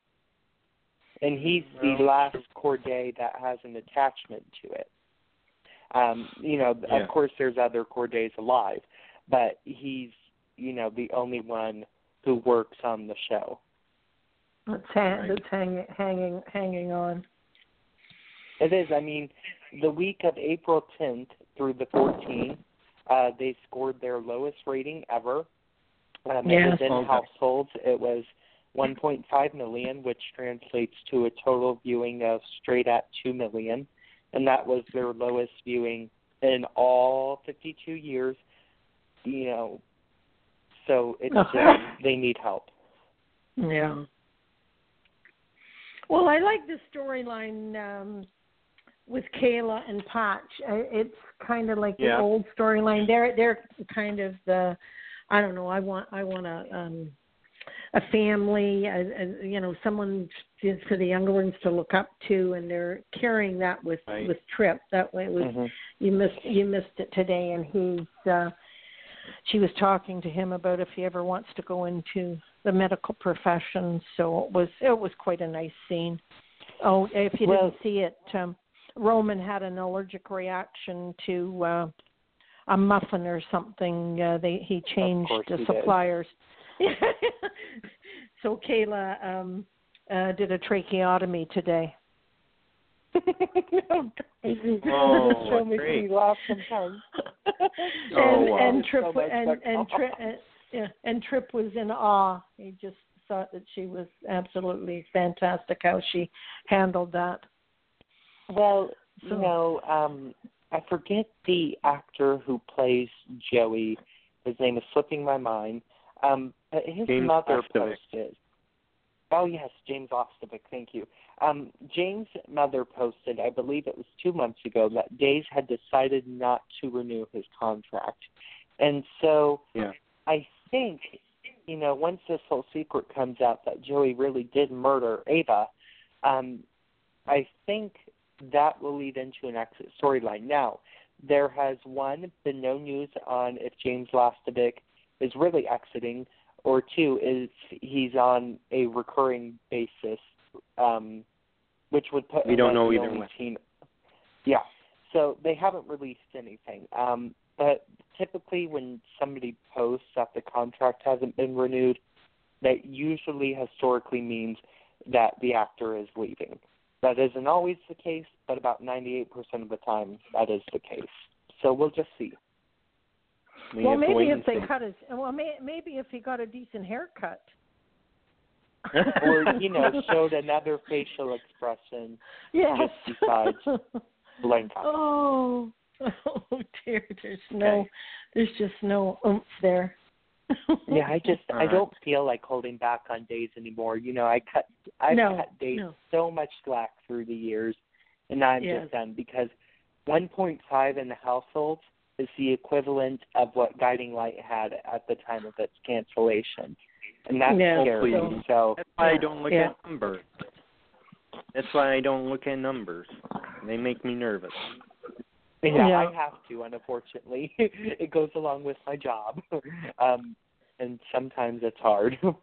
B: and he's the last Corday that has an attachment to it. Um, you know,
D: Yeah.
B: of course, there's other Cordays alive, but he's, you know, the only one who works on the show.
C: That's, hang,
D: Right.
C: that's hanging, hanging, hanging on.
B: It is. I mean, the week of April 10th through the 14th, uh, they scored their lowest rating ever. Um,
C: Yes.
B: Within
D: Okay.
B: households, it was 1.5 million, which translates to a total viewing of straight at 2 million, and that was their lowest viewing in all 52 years. You know, so it's
C: Okay.
B: um, they need help.
C: Yeah. Well, I like the storyline um with Kayla and Patch. I- It's kind of like
D: Yeah.
C: the old storyline. They're they're kind of the I don't know. I want I want a um a family, a, a, you know, someone for the younger ones to look up to, and they're carrying that with
D: Right.
C: with Tripp. That way, was
B: Mhm.
C: you missed you missed it today and he's uh she was talking to him about if he ever wants to go into the medical profession so it was it was quite a nice scene oh if you
B: Well-
C: didn't see it um roman had an allergic reaction to uh a muffin or something uh they he changed the
B: he
C: suppliers so kayla um uh did a tracheotomy today
B: oh,
D: Oh,
B: show makes
D: great.
B: me laugh sometimes.
D: Oh,
C: and
D: wow.
C: and Tripp
B: So
C: and and
B: fun.
C: Tripp and, yeah, and Tripp was in awe. He just thought that she was absolutely fantastic how she handled that.
B: Well,
C: So-
B: you know, um, I forget the actor who plays Joey. His name is slipping my mind. Um, but his
D: James
B: mother
D: Lastovic.
B: posted. Oh yes, James Lastovic. Thank you. Um, James' mother posted, I believe it was two months ago, that Days had decided not to renew his contract, and so
D: Yeah.
B: I think, you know, once this whole secret comes out that Joey really did murder Ava, um, I think that will lead into an exit storyline. Now, there has one been no news on if James Lastovic is really exiting, or two is he's on a recurring basis, um, which would put
D: We don't know either way.
B: team. Yeah, so they haven't released anything. Um, but typically, when somebody posts that the contract hasn't been renewed, that usually historically means that the actor is leaving. That isn't always the case, but about 98% of the time, that is the case. So we'll just see.
D: We
C: well, maybe if they
D: see.
C: cut his well, may, maybe if he got a decent haircut.
B: Or, you know, showed another facial expression
C: yes.
B: just besides blank
C: oh, oh dear, there's no,
B: Okay.
C: there's just no oomph there.
B: Yeah, I just I
D: Alright.
B: don't feel like holding back on days anymore. You know, I cut I've
C: No,
B: cut days
C: no.
B: so much slack through the years, and now I'm
C: Yes.
B: just done because 1.5 in the household is the equivalent of what Guiding Light had at the time of its cancellation, and that's
C: Yeah,
B: scary.
D: so-
B: So
D: That's why I don't look
C: yeah.
D: at numbers. That's why I don't look at numbers. They make me nervous.
B: yeah,
C: Yeah.
B: I have to. Unfortunately, it goes along with my job, um, and sometimes it's hard.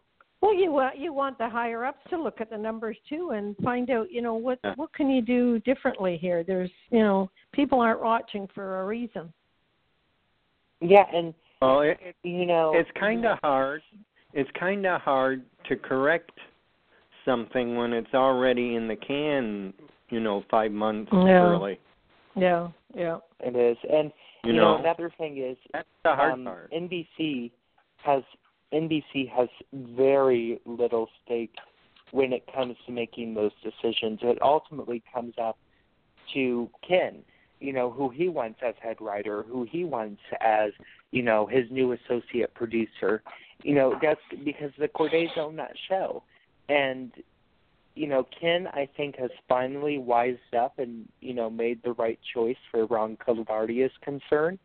C: Well, you want you want the higher ups to look at the numbers too and find out, you know, what
D: Yeah.
C: what can you do differently here? There's, you know, people aren't watching for a reason.
B: yeah, and
D: Well, it, it,
B: you know,
D: it's kind of hard. It's kind of hard to correct something when it's already in the can. You know, five months
C: Yeah.
D: early.
C: Yeah, yeah.
B: it is, and
D: You,
B: you
D: know,
B: another thing is
D: that's the hard
B: um,
D: part.
B: NBC has NBC has very little stake when it comes to making those decisions. It ultimately comes up to Ken, you know, who he wants as head writer, who he wants as, you know, his new associate producer. You know, that's because the Cordays own that show. And you know, Ken I think has finally wised up and, you know, made the right choice for Ron Carlivati is concerned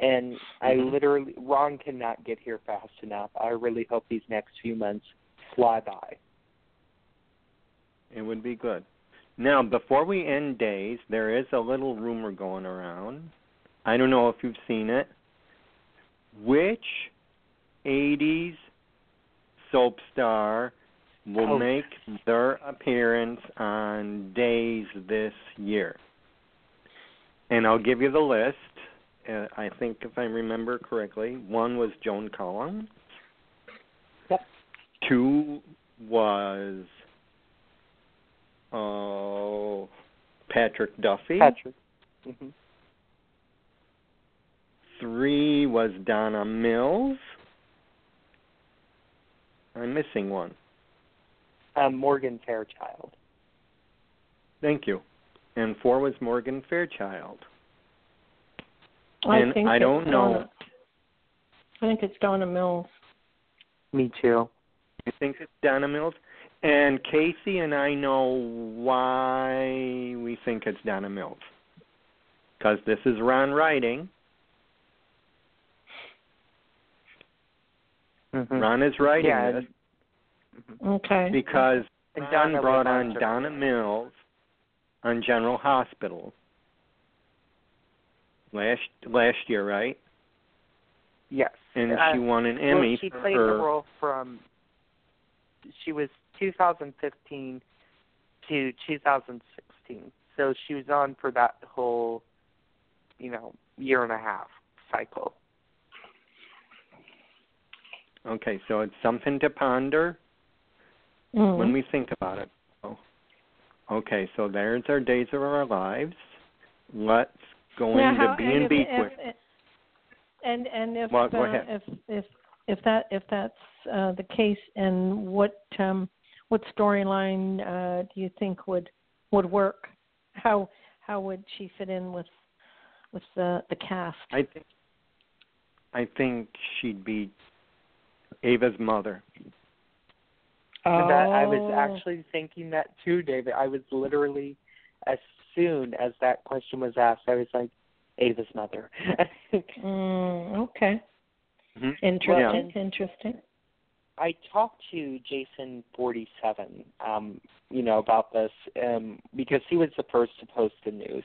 B: and I
D: Mhm.
B: literally Ron cannot get here fast enough. I really hope these next few months fly by.
D: It would be good. Now, before we end days, there is a little rumor going around. I don't know if you've seen it. Which 80s soap star will
B: Oh.
D: make their appearance on days this year? And I'll give you the list. Uh, I think, if I remember correctly, one was Joan Collins.
B: Yep.
D: Two was oh Patrick Duffy.
B: Patrick. hmm
D: Three was Donna Mills. I'm missing one.
B: Um, Morgan Fairchild.
D: Thank you. And four was Morgan Fairchild.
C: I
D: And
C: think
D: I
C: it's
D: don't know.
C: Donna, I think it's Donna Mills.
B: Me too.
D: I think it's Donna Mills. And Casey and I know why we think it's Donna Mills. Because this is Ron writing.
B: Mm-hmm.
D: Ron is writing
B: Yeah,
D: this
C: Okay.
D: because
B: And
D: Ron
B: Donna
D: brought on Donna Mills on General Hospital last last year, right?
B: Yes.
D: And
B: Uh,
D: she won an
B: well,
D: Emmy
B: she
D: for
B: played
D: her.
B: the role from she was 2015 to 2016. So she was on for that whole, you know, year and a half cycle.
D: Okay, so it's something to ponder
C: Mhm.
D: when we think about it. Okay, so there's our days of our lives. Let's go
C: Now,
D: into
C: how-
D: B
C: and
D: and
C: if-
D: B
C: if-
D: quick.
C: And and if
D: Well, go
C: uh,
D: ahead.
C: if if if that if that's uh, the case, and what um, what storyline uh, do you think would would work? How how would she fit in with with the the cast?
D: I think I think she'd be Ava's mother.
B: And That I was
C: Oh.
B: actually thinking that too, David. I was literally, as soon as that question was asked, I was like, Ava's mother.
C: Mm, okay.
D: Mhm.
C: Interesting.
B: Yeah.
C: Interesting.
B: I talked to Jason forty seven, um, you know, about this, um, because he was the first to post the news.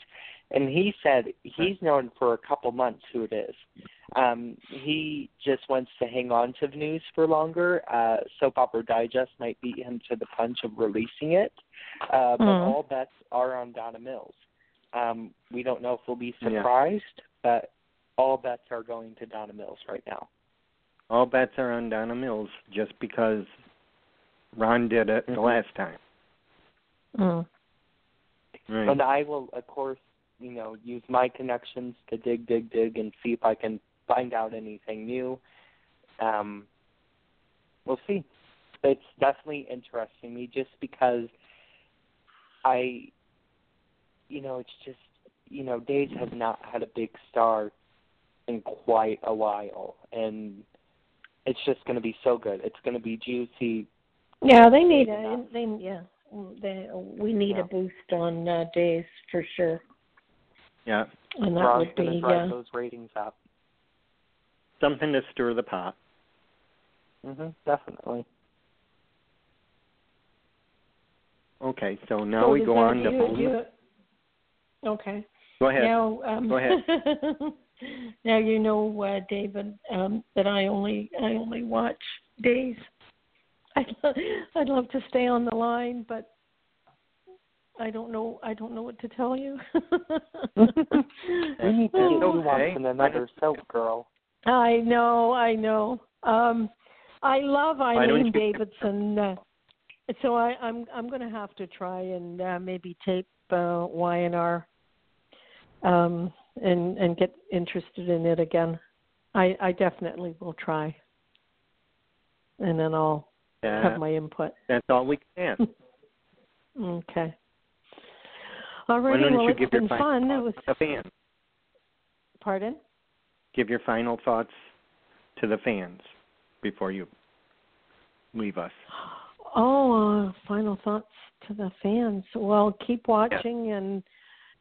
B: And he said he's known for a couple months who it is. Um, he just wants to hang on to the news for longer. Uh Soap Opera Digest might beat him to the punch of releasing it. Uh but
C: Mhm.
B: all bets are on Donna Mills. Um, we don't know if we'll be
D: Yeah.
B: surprised, but all bets are going to Donna Mills right now.
D: All bets are on Donna Mills just because Ron did it the
B: Mhm.
D: last time.
C: Mm.
D: Right.
B: And I will, of course, you know, use my connections to dig, dig, dig, and see if I can find out anything new. Um, we'll see. It's definitely interesting me just because I, you know, it's just, you know, Days has not had a big star in quite a while, and it's just going to be so good. It's going to be juicy.
C: Yeah, they need a
B: not.
C: they yeah. They we need
B: Yeah.
C: a boost on uh, days for sure,
D: yeah.
C: and that
B: Ron's
C: would be
B: drive
C: uh,
B: those ratings up.
D: Something to stir the pot.
B: hmm Definitely.
D: Okay, so now
C: so
D: we go
C: that-
D: on to
C: you-
D: bonus.
C: you- Okay.
D: Go ahead.
C: Now, um,
D: Go ahead.
C: now you know, uh, David, um, that I only I only watch days. I'd, lo- I'd love to stay on the line, but I don't know. I don't know what to tell you.
B: We need to
D: It's
B: get you
D: okay.
B: on another soap girl.
C: I know, I know. Um, I love
D: Why
C: Eileen Davidson, uh, so I, I'm I'm going to have to try and uh, maybe tape uh, Y and R, um, and and get interested in it again. I I definitely will try, and then I'll
D: Yeah,
C: have my input.
D: that's all we can.
C: Okay.
D: Why
C: Alrighty,
D: don't
C: well
D: you
C: it's
D: give your
C: been
D: final
C: fun. It
D: thoughts
C: was
D: to the fans?
C: pardon.
D: Give your final thoughts to the fans before you leave us.
C: Oh, uh, final thoughts to the fans. Well, keep watching and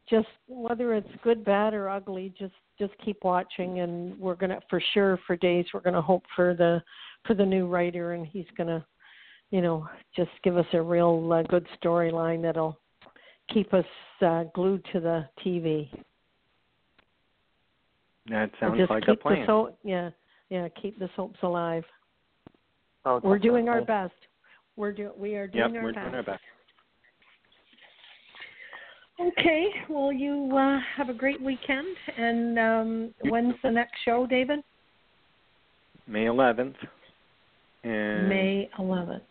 C: just whether it's good, bad, or ugly, just just keep watching. And we're gonna for sure for days we're gonna hope for the for the new writer, and he's gonna, you know, just give us a real uh, good storyline that'll keep us uh, glued to the TV.
D: That sounds
C: just
D: like
C: keep
D: a plan.
C: the soap, yeah, yeah, keep the soaps alive.
B: Oh,
C: We're doing our best. We're do we are
D: yep,
C: doing our
D: we're
C: best.
D: doing our best.
C: Okay. Well, you uh, have a great weekend. And um, when's the next show, David?
D: May 11th. And
C: May 11th.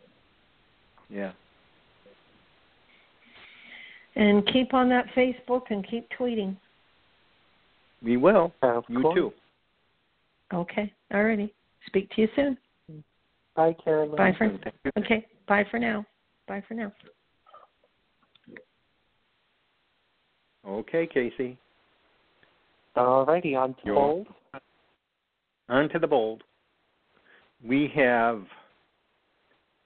D: Yeah.
C: And keep on that Facebook and keep tweeting.
D: We will.
B: Of
D: You
B: course.
D: too.
C: Okay. Alrighty. Speak to you soon.
B: Bye, Carolyn.
C: Bye for
D: Thank you.
C: okay. Bye for now. Bye for now.
D: Okay, Casey.
B: Alrighty, on to
D: You're
B: bold.
D: On to the bold. We have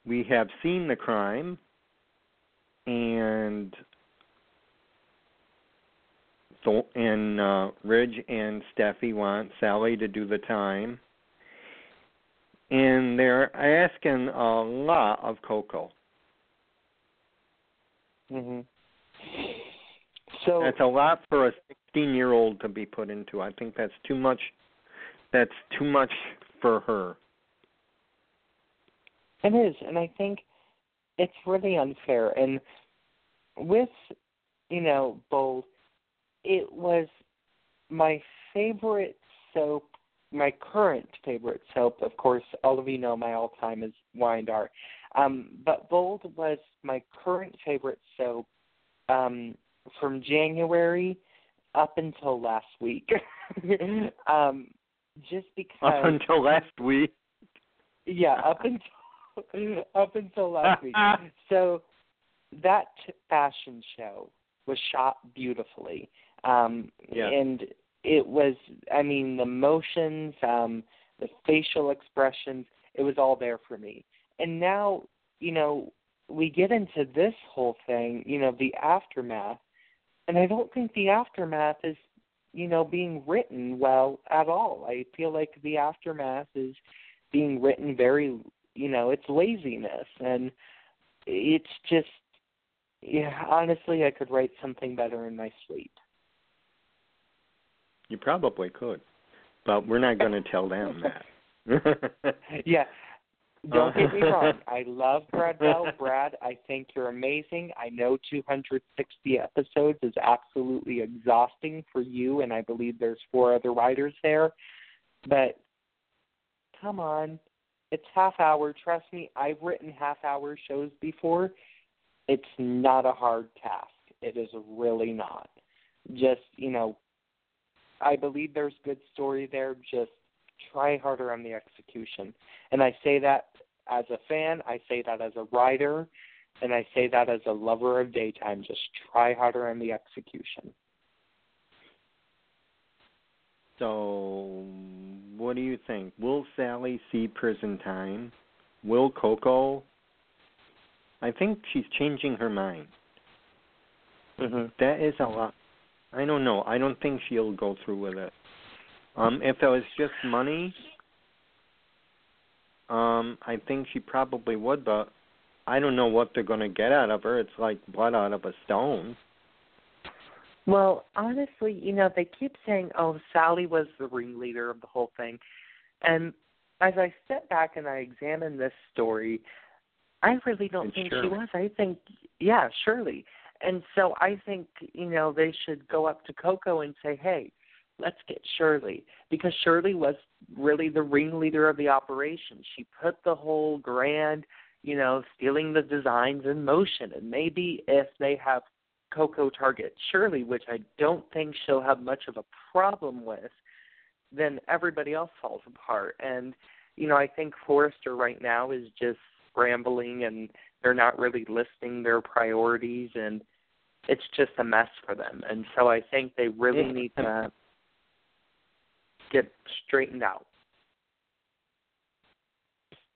D: we have seen the crime and so and uh Ridge and Steffy want Sally to do the time. And they're asking a lot of Coco.
B: hmm So
D: That's a lot for a 16 year old to be put into. I think that's too much. That's too much for her.
B: It is, and I think it's really unfair. And with, you know, Bold, it was my favorite soap, my current favorite soap. Of course, all of you know my all time is Wyandotte. Um, but Bold was my current favorite soap um, from January up until last week. um, just because
D: up until last week.
B: Yeah, up until up until last week. So that fashion show was shot beautifully. Um
D: Yeah.
B: and it was I mean the motions, um, the facial expressions, it was all there for me. And now, you know, we get into this whole thing, you know, the aftermath, and I don't think the aftermath is, you know, being written well at all. I feel like the aftermath is being written very, you know, it's laziness and it's just yeah, honestly I could write something better in my sleep.
D: You probably could, but we're not going to tell them that.
B: yeah. Don't get me wrong. I love Brad Bell. Brad, I think you're amazing. I know 260 episodes is absolutely exhausting for you, and I believe there's four other writers there. But come on, it's half hour. Trust me, I've written half hour shows before. It's not a hard task. It is really not. Just, you know, I believe there's good story there. Just try harder on the execution. And I say that as a fan, I say that as a writer, and I say that as a lover of daytime. Just try harder on the execution.
D: so, what do you think? Will Sally see prison time? Will Coco? I think she's changing her mind.
B: Mm-hmm.
D: That is a lot. I don't know. I don't think she'll go through with it. Um, if it was just money, um, I think she probably would, but I don't know what they're going to get out of her. It's like blood out of a stone.
B: Well, honestly, you know, they keep saying, "Oh, Sally was the ringleader of the whole thing," and as I step back and I examine this story, I really don't
D: It's
B: think
D: Shirley.
B: she was. I think, yeah, Shirley. And so I think you know they should go up to Coco and say, "Hey, let's get Shirley," because Shirley was really the ringleader of the operation. She put the whole grand, you know, stealing the designs in motion. And maybe if they have Coco target Shirley, which I don't think she'll have much of a problem with, then everybody else falls apart. And you know, I think Forrester right now is just scrambling and they're not really listing their priorities and it's just a mess for them. And so I think they really need to get straightened out.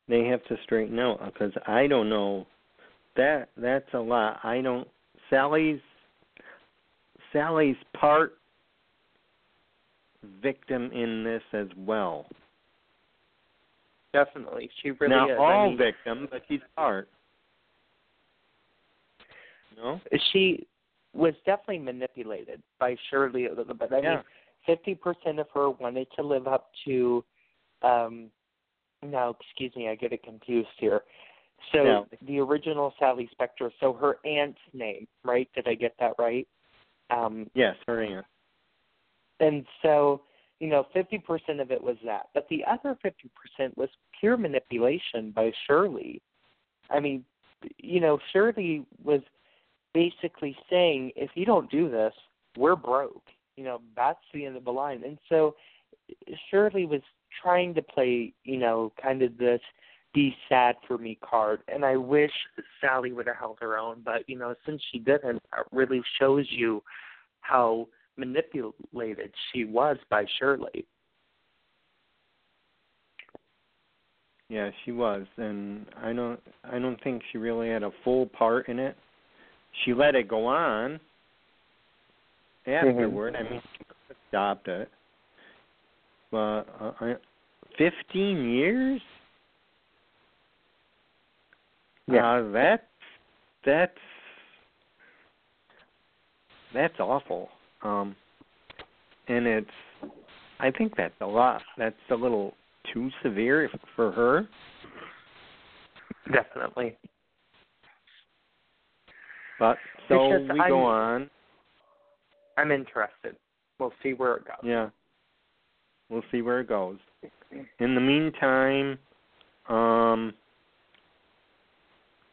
D: They have to straighten out because I don't know. That that's a lot. I don't. Sally's Sally's part victim in this as well.
B: Definitely. She really
D: Not
B: is.
D: all
B: I mean,
D: victim, but she's part. No.
B: she was definitely manipulated by Shirley a little bit. I
D: Yeah.
B: mean, fifty percent of her wanted to live up to. um No, excuse me, I get it confused here. So
D: No.
B: the original Sally Spectra. So her aunt's name, right? Did I get that right? Um,
D: Yes, her aunt.
B: and so you know, fifty percent of it was that, but the other fifty percent was pure manipulation by Shirley. I mean, you know, Shirley was basically saying, if you don't do this, we're broke. You know, that's the end of the line. And so Shirley was trying to play, you know, kind of this be sad for me card. And I wish Sally would have held her own, but you know, since she didn't, that really shows you how manipulated she was by Shirley.
D: Yeah, she was, and I don't. I don't think she really had a full part in it. She let it go on afterward. I mean, she stopped it. But uh, I- fifteen years.
B: Yeah.
D: Uh, that that's that's awful. Um, and it's. I think that's a lot. That's a little too severe for her.
B: Definitely.
D: But so we
B: I'm-
D: go on.
B: I'm interested. We'll see where it goes.
D: Yeah. We'll see where it goes. In the meantime, um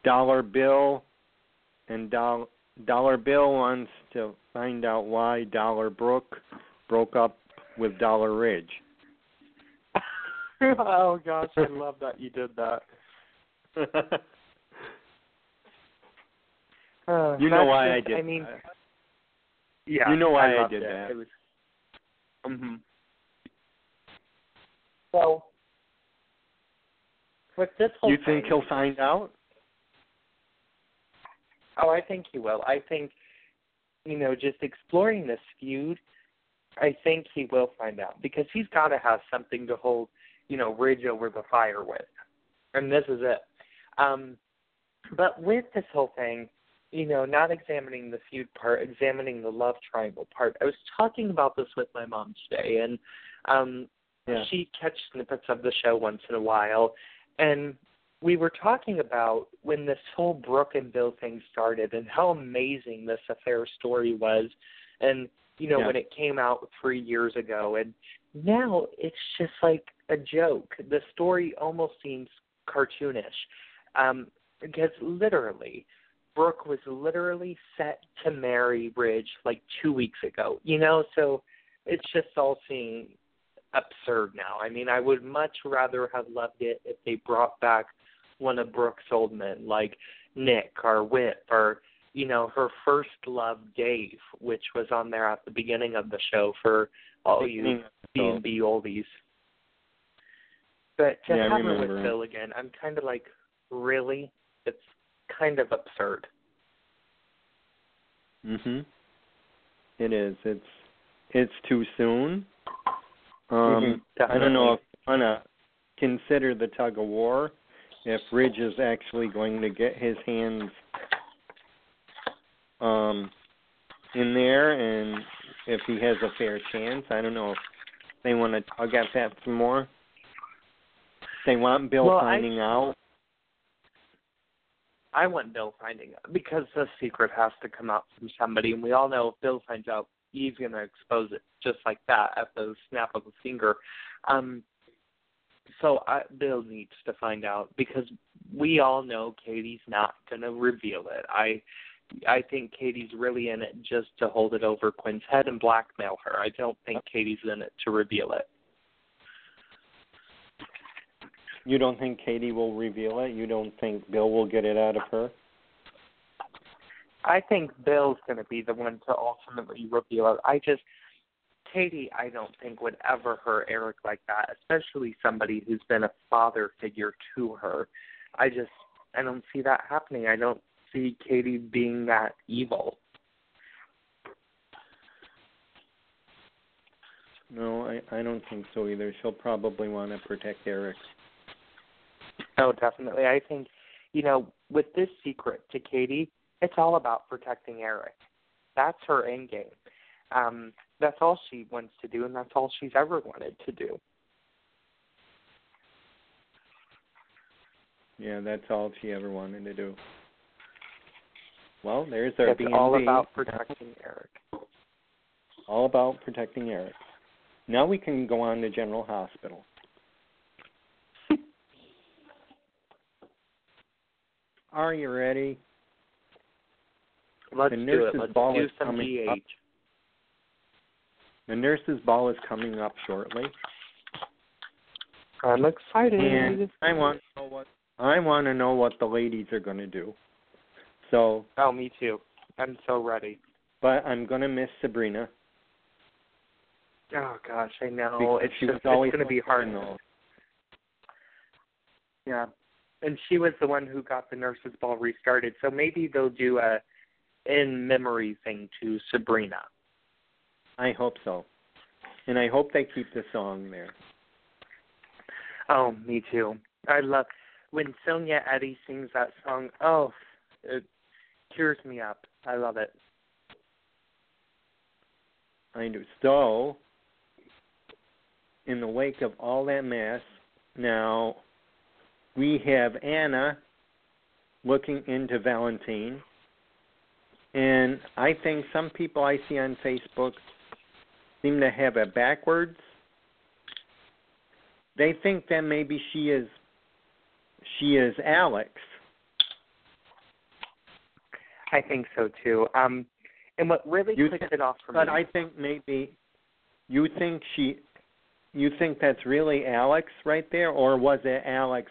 D: Dollar Bill and Dol- Dollar Bill wants to find out why Dollar Brooke broke up with Dollar Ridge.
B: oh gosh, I love that you did that. Uh,
D: you know why
B: just,
D: I did.
B: I mean,
D: that.
B: yeah,
D: You know why I
B: loved
D: did
B: it.
D: that.
B: It was, hmm So, with this whole
D: You think
B: thing,
D: he'll find out?
B: Oh, I think he will. I think, you know, just exploring this feud, I think he will find out because he's got to have something to hold, you know, Ridge over the fire with, and this is it. Um, but with this whole thing, you know, not examining the feud part, examining the love triangle part. I was talking about this with my mom today, and um,
D: Yeah.
B: she catch snippets of the show once in a while, and we were talking about when this whole Brooke and Bill thing started and how amazing this affair story was, and you know
D: Yeah.
B: when it came out three years ago, and now it's just like a joke. The story almost seems cartoonish, um, because literally. Brooke was literally set to marry Ridge like two weeks ago, you know, so it's just all seeming absurd now. I mean, I would much rather have loved it if they brought back one of Brooke's old men, like Nick or Whip or you know her first love, Dave, which was on there at the beginning of the show for all you B and B oldies. But to
D: Yeah,
B: have her with. Bill again, I'm kind of like, really? It's kind of absurd.
D: Mhm. It is. It's it's too soon. Um
B: Mhm,
D: I don't know if I wanna consider the tug of war if Ridge is actually going to get his hands um in there and if he has a fair chance. I don't know if they want to tug at that some more. They want Bill
B: Well, I-
D: finding out.
B: I want Bill finding out because the secret has to come out from somebody, and we all know if Bill finds out, he's going to expose it just like that at the snap of a finger. Um, so I, Bill needs to find out because we all know Katie's not going to reveal it. I I think Katie's really in it just to hold it over Quinn's head and blackmail her. I don't think Katie's in it to reveal it.
D: You don't think Katie will reveal it? You don't think Bill will get it out of her?
B: I think Bill's going to be the one to ultimately reveal it. I just, Katie, I don't think would ever hurt Eric like that, especially somebody who's been a father figure to her. I just, I don't see that happening. I don't see Katie being that evil.
D: No, I I don't think so either. She'll probably want to protect Eric.
B: Oh, definitely. I think, you know, with this secret to Katie, it's all about protecting Eric. That's her end game. Um, that's all she wants to do, and that's all she's ever wanted to do.
D: Yeah, that's all she ever wanted to do. Well, there's our
B: it's
D: B&B.
B: all about protecting Eric.
D: all about protecting Eric. Now we can go on to General Hospital. Are you ready?
B: Let's
D: The
B: do it. Let's
D: ball
B: do
D: is
B: some
D: coming up. The nurse's ball is coming up shortly,
B: I'm excited.
D: and I want to know what I want to know what the ladies are going to do. So,
B: Oh, me too. I'm so ready.
D: but I'm going to miss Sabrina.
B: Oh gosh, I know.
D: because
B: it's
D: she
B: just
D: was always
B: it's going to be hard.
D: though.
B: Yeah. And she was the one who got the nurse's ball restarted. So maybe they'll do a in memory thing to Sabrina.
D: I hope so, and I hope they keep the song there.
B: Oh, me too. I love when Sonya Eddy sings that song. Oh, it tears me up. I love it.
D: I do. So, in the wake of all that mess, now we have Anna looking into Valentine. And I think some people I see on Facebook seem to have it backwards. They think that maybe she is she is Alex.
B: I think so too. Um, and what really
D: You
B: clicked
D: think-
B: it off for
D: But
B: me.
D: But I think maybe you think she, you think that's really Alex right there, or was it Alex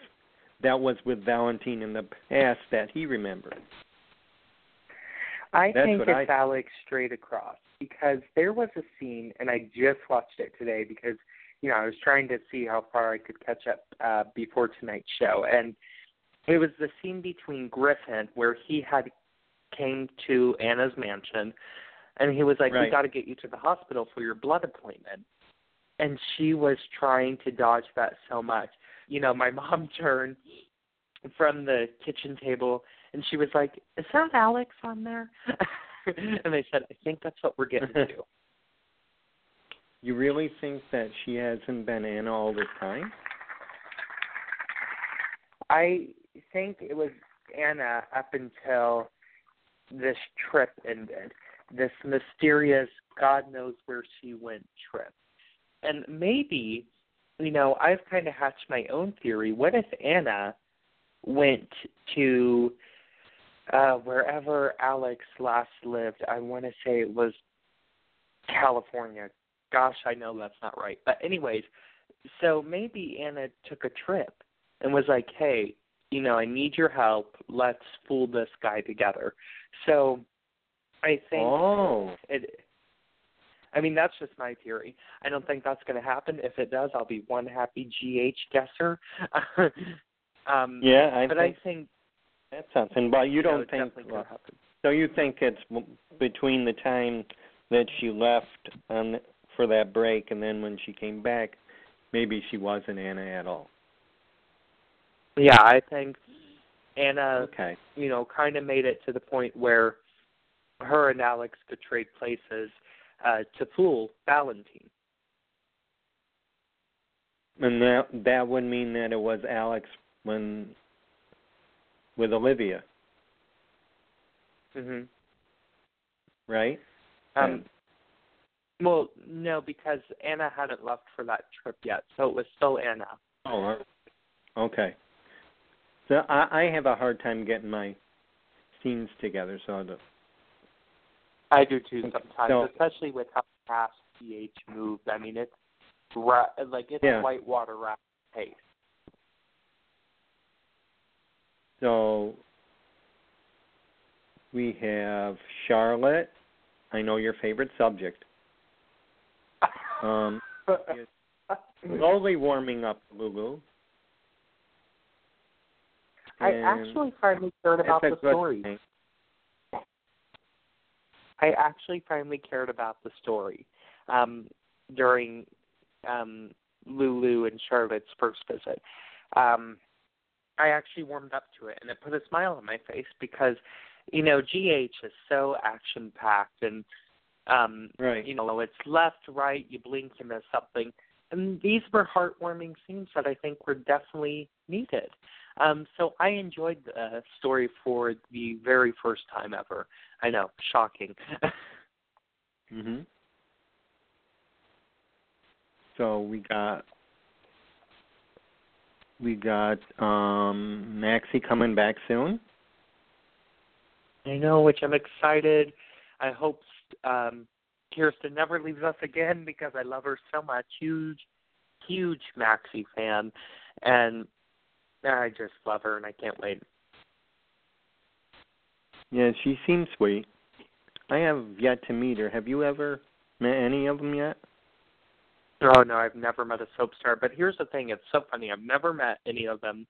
D: that was with Valentine in the past that he remembered?
B: I
D: That's
B: think it's
D: I-
B: Alex straight across because there was a scene, and I just watched it today because you know I was trying to see how far I could catch up uh, before tonight's show, and it was the scene between Griffin where he had came to Anna's mansion, and he was like, "We
D: Right.
B: got to get you to the hospital for your blood appointment," and she was trying to dodge that so much. You know, my mom turned from the kitchen table and she was like, "Is that Alex on there?" and they said, "I think that's what we're getting to."
D: You really think that she hasn't been Anna all this time?
B: I think it was Anna up until this trip ended. This mysterious God knows where she went trip. And maybe, you know, I've kind of hatched my own theory. What if Anna went to uh wherever Alex last lived? I want to say it was California. Gosh, I know that's not right. But anyways, so maybe Anna took a trip and was like, "Hey, you know, I need your help. Let's fool this guy together." So, I think
D: Oh,
B: it. I mean, that's just my theory. I don't think that's going to happen. If it does, I'll be one happy GH guesser. um,
D: yeah, I
B: but
D: think
B: I think
D: that's something. But you don't think
B: to
D: so? You think it's between the time that she left on for that break and then when she came back, maybe she wasn't Anna at all.
B: Yeah, I think Anna,
D: Okay.
B: you know, kind of made it to the point where her and Alex could trade places uh, to fool Valentine.
D: And that that would mean that it was Alex when with Olivia,
B: hmm
D: right?
B: Um, well, no, because Anna hadn't left for that trip yet, so it was still Anna.
D: Oh, okay. So I, I have a hard time getting my scenes together. So the,
B: I do too sometimes,
D: so-
B: especially with how fast GH moves. I mean, it's ra- like it's
D: Yeah.
B: whitewater rapid pace.
D: So we have Charlotte. I know your favorite subject. Um, slowly warming up, Lulu.
B: I actually finally cared about the story.
D: thing.
B: I actually finally cared about the story um, during um, Lulu and Charlotte's first visit. Um, I actually warmed up to it, and it put a smile on my face because, you know, GH is so action packed, and um,
D: Right.
B: you know, it's left, right, you blink, you miss something. And these were heartwarming scenes that I think were definitely needed. Um, so I enjoyed the story for the very first time ever. I know, shocking.
D: Mhm. So we got we got um Maxie coming back soon.
B: I know, which I'm excited. I hope um, Kirsten never leaves us again because I love her so much. Huge, huge Maxie fan, and I just love her, and I can't wait.
D: Yeah, she seems sweet. I have yet to meet her. Have you ever met any of them yet?
B: Oh no, I've never met a soap star. But here's the thing: it's so funny. I've never met any of them,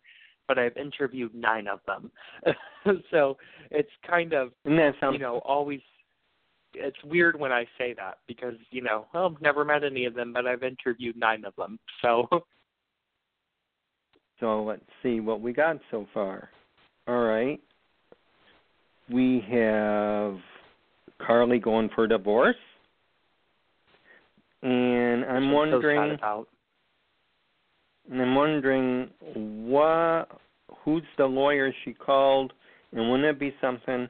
B: but I've interviewed nine of them. so it's kind of you know always. It's weird when I say that because you know well, I've never met any of them, but I've interviewed nine of them. So
D: So let's see what we got so far. All right. We have Carly going for divorce. And I'm
B: so
D: wondering
B: about.
D: and I'm wondering what who's the lawyer she called and wouldn't it be something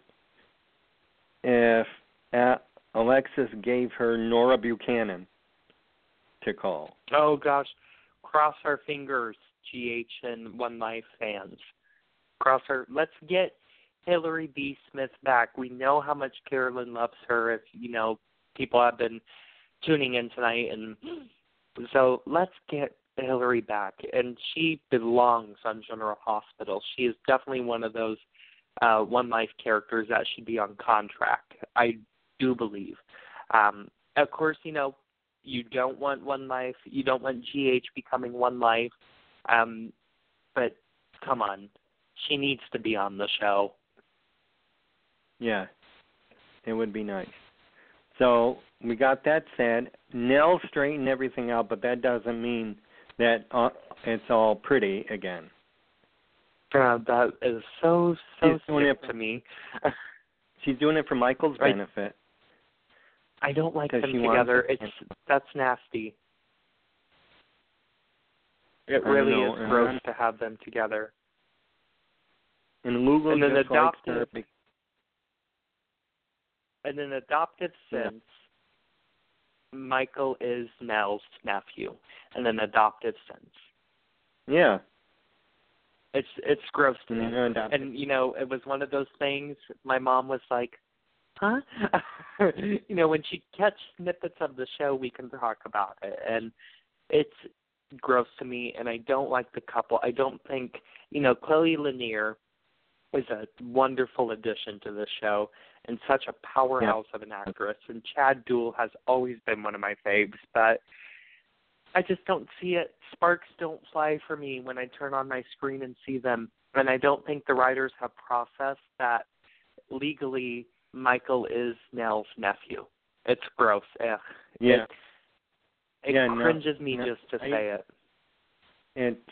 D: if uh, Alexis gave her Nora Buchanan to call?
B: Oh gosh, cross our fingers, GH and One Life fans. Cross our. Let's get Hillary B. Smith back. We know how much Carolyn loves her. If you know, people have been tuning in tonight, and so let's get Hillary back. And she belongs on General Hospital. She is definitely one of those uh, One Life characters that should be on contract. I do believe. Um, of course, you know, you don't want One Life. You don't want GH becoming One Life. Um, but come on, she needs to be on the show.
D: Yeah, it would be nice. So we got that said. Nelle straightened everything out, but that doesn't mean that uh, it's all pretty again.
B: Uh, that is so so
D: She's doing
B: sick
D: it-
B: to me.
D: She's doing it for Michael's
B: Right.
D: benefit.
B: I don't like them together.
D: to-
B: It's that's nasty. It really is gross to have them together.
D: And Lulu
B: And then
D: just likes her.
B: In an adoptive sense, Michael is Nelle's nephew. In an adoptive sense,
D: Yeah.
B: it's it's gross to me.
D: And, uh,
B: and you know it was one of those things my mom was like huh you know when she catch snippets of the show we can talk about it and it's gross to me and i don't like the couple i don't think you know chloe lanier is a wonderful addition to the show and such a powerhouse of an actress and chad Duell has always been one of my faves but I just don't see it. Sparks don't fly for me when I turn on my screen and see them. And I don't think the writers have processed that legally Michael is Nelle's nephew. It's gross. Ugh.
D: yeah.
B: It, it
D: Yeah, no,
B: cringes me
D: no,
B: just to
D: I-
B: say it.
D: It's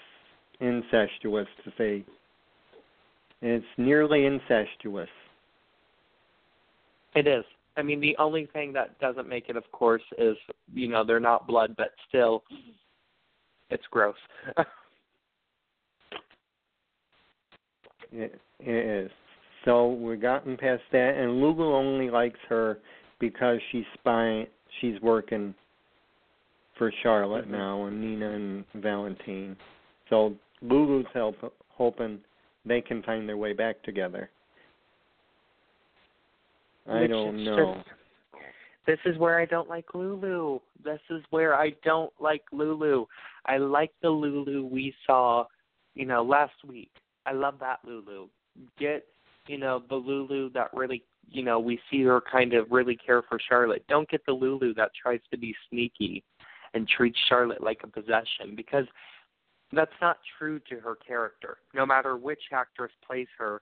D: incestuous to say. It's nearly incestuous.
B: It is. I mean, the only thing that doesn't make it, of course, is you know they're not blood, but still, it's gross.
D: It, it is. So we've gotten past that, and Lulu only likes her because she's spying. She's working for Charlotte
B: Mhm.
D: now, and Nina and Valentine. So Lulu's help, hoping they can find their way back together. I
B: Which
D: don't know.
B: just- this is where I don't like Lulu. This is where I don't like Lulu. I like the Lulu we saw, you know, last week. I love that Lulu. Get, you know, the Lulu that really, you know, we see her kind of really care for Charlotte. Don't get the Lulu that tries to be sneaky and treats Charlotte like a possession because that's not true to her character. No matter which actress plays her,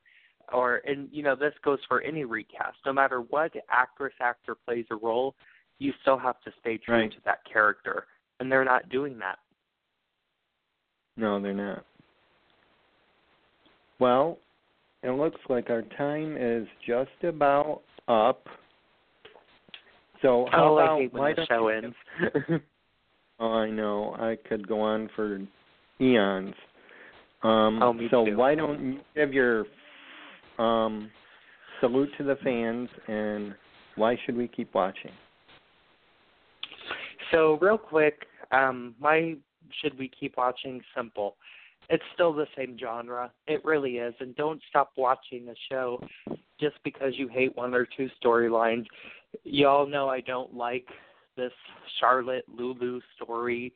B: or and you know this goes for any recast no matter what actress actor plays a role you still have to stay true
D: Right.
B: to that character and they're not doing that
D: No, they're not. Well, it looks like our time is just about up. So how
B: oh
D: about
B: i hate when the show ends
D: Oh, I know. I could go on for eons. Um,
B: Oh, me
D: so
B: too.
D: why don't you give your um, salute to the fans and why should we keep watching?
B: so real quick um why should we keep watching simple it's still the same genre it really is and don't stop watching the show just because you hate one or two storylines y'all know i don't like this charlotte lulu story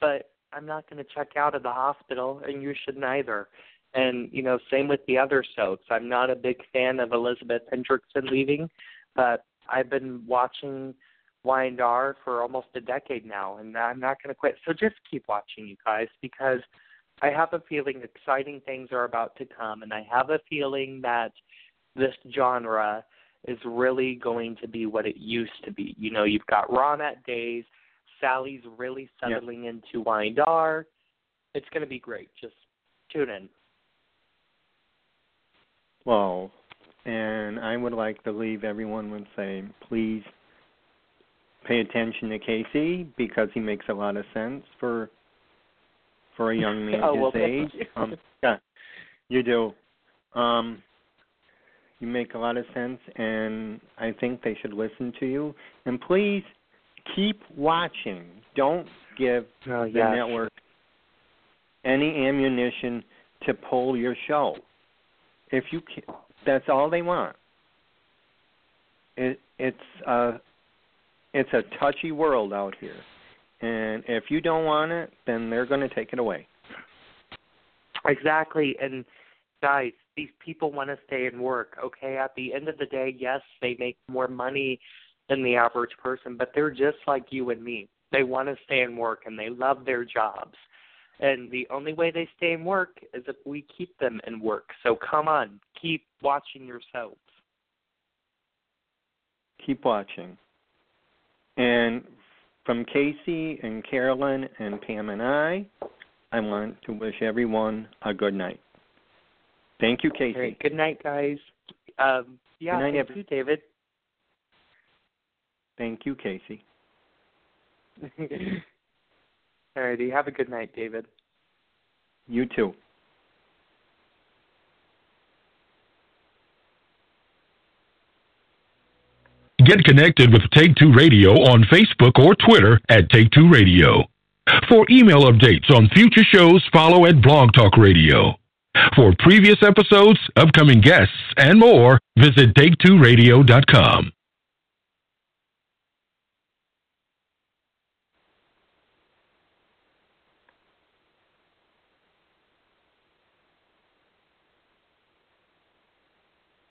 B: but i'm not going to check out of the hospital and you should neither and you know same with the other soaps i'm not a big fan of elizabeth hendrickson leaving but i've been watching Y&R for almost a decade now, and I'm not going to quit. So just keep watching, you guys, because I have a feeling exciting things are about to come, and I have a feeling that this genre is really going to be what it used to be. You know, you've got Ron at Days, Sally's really
D: Yep.
B: settling into Y&R. It's going to be great. Just tune in.
D: Well, and I would like to leave everyone with saying, please pay attention to Casey because he makes a lot of sense for for a young man
B: Oh,
D: his
B: well,
D: age.
B: you.
D: Um, yeah, you do. Um, you make a lot of sense, and I think they should listen to you. And please keep watching. Don't give
B: Oh,
D: the network any ammunition to pull your show. If you ca- that's all they want. It it's a it's a touchy world out here. And if you don't want it, then they're going to take it away.
B: Exactly. And guys, these people want to stay and work. Okay, at the end of the day, yes, they make more money than the average person, but they're just like you and me. They want to stay and work and they love their jobs. And the only way they stay and work is if we keep them in work. So come on, keep watching yourselves.
D: Keep watching. And from Casey and Carolyn and Pam and I, I want to wish everyone a good night. Thank you, Casey.
B: Good night, guys. Um, yeah,
D: good night,
B: thank you, David.
D: Thank you, Casey.
B: Alrighty, have a good night, David.
D: You too.
F: Get connected with Take Two Radio on Facebook or Twitter at Take Two Radio. For email updates on future shows, follow at Blog Talk Radio. For previous episodes, upcoming guests, and more, visit take2radio.com.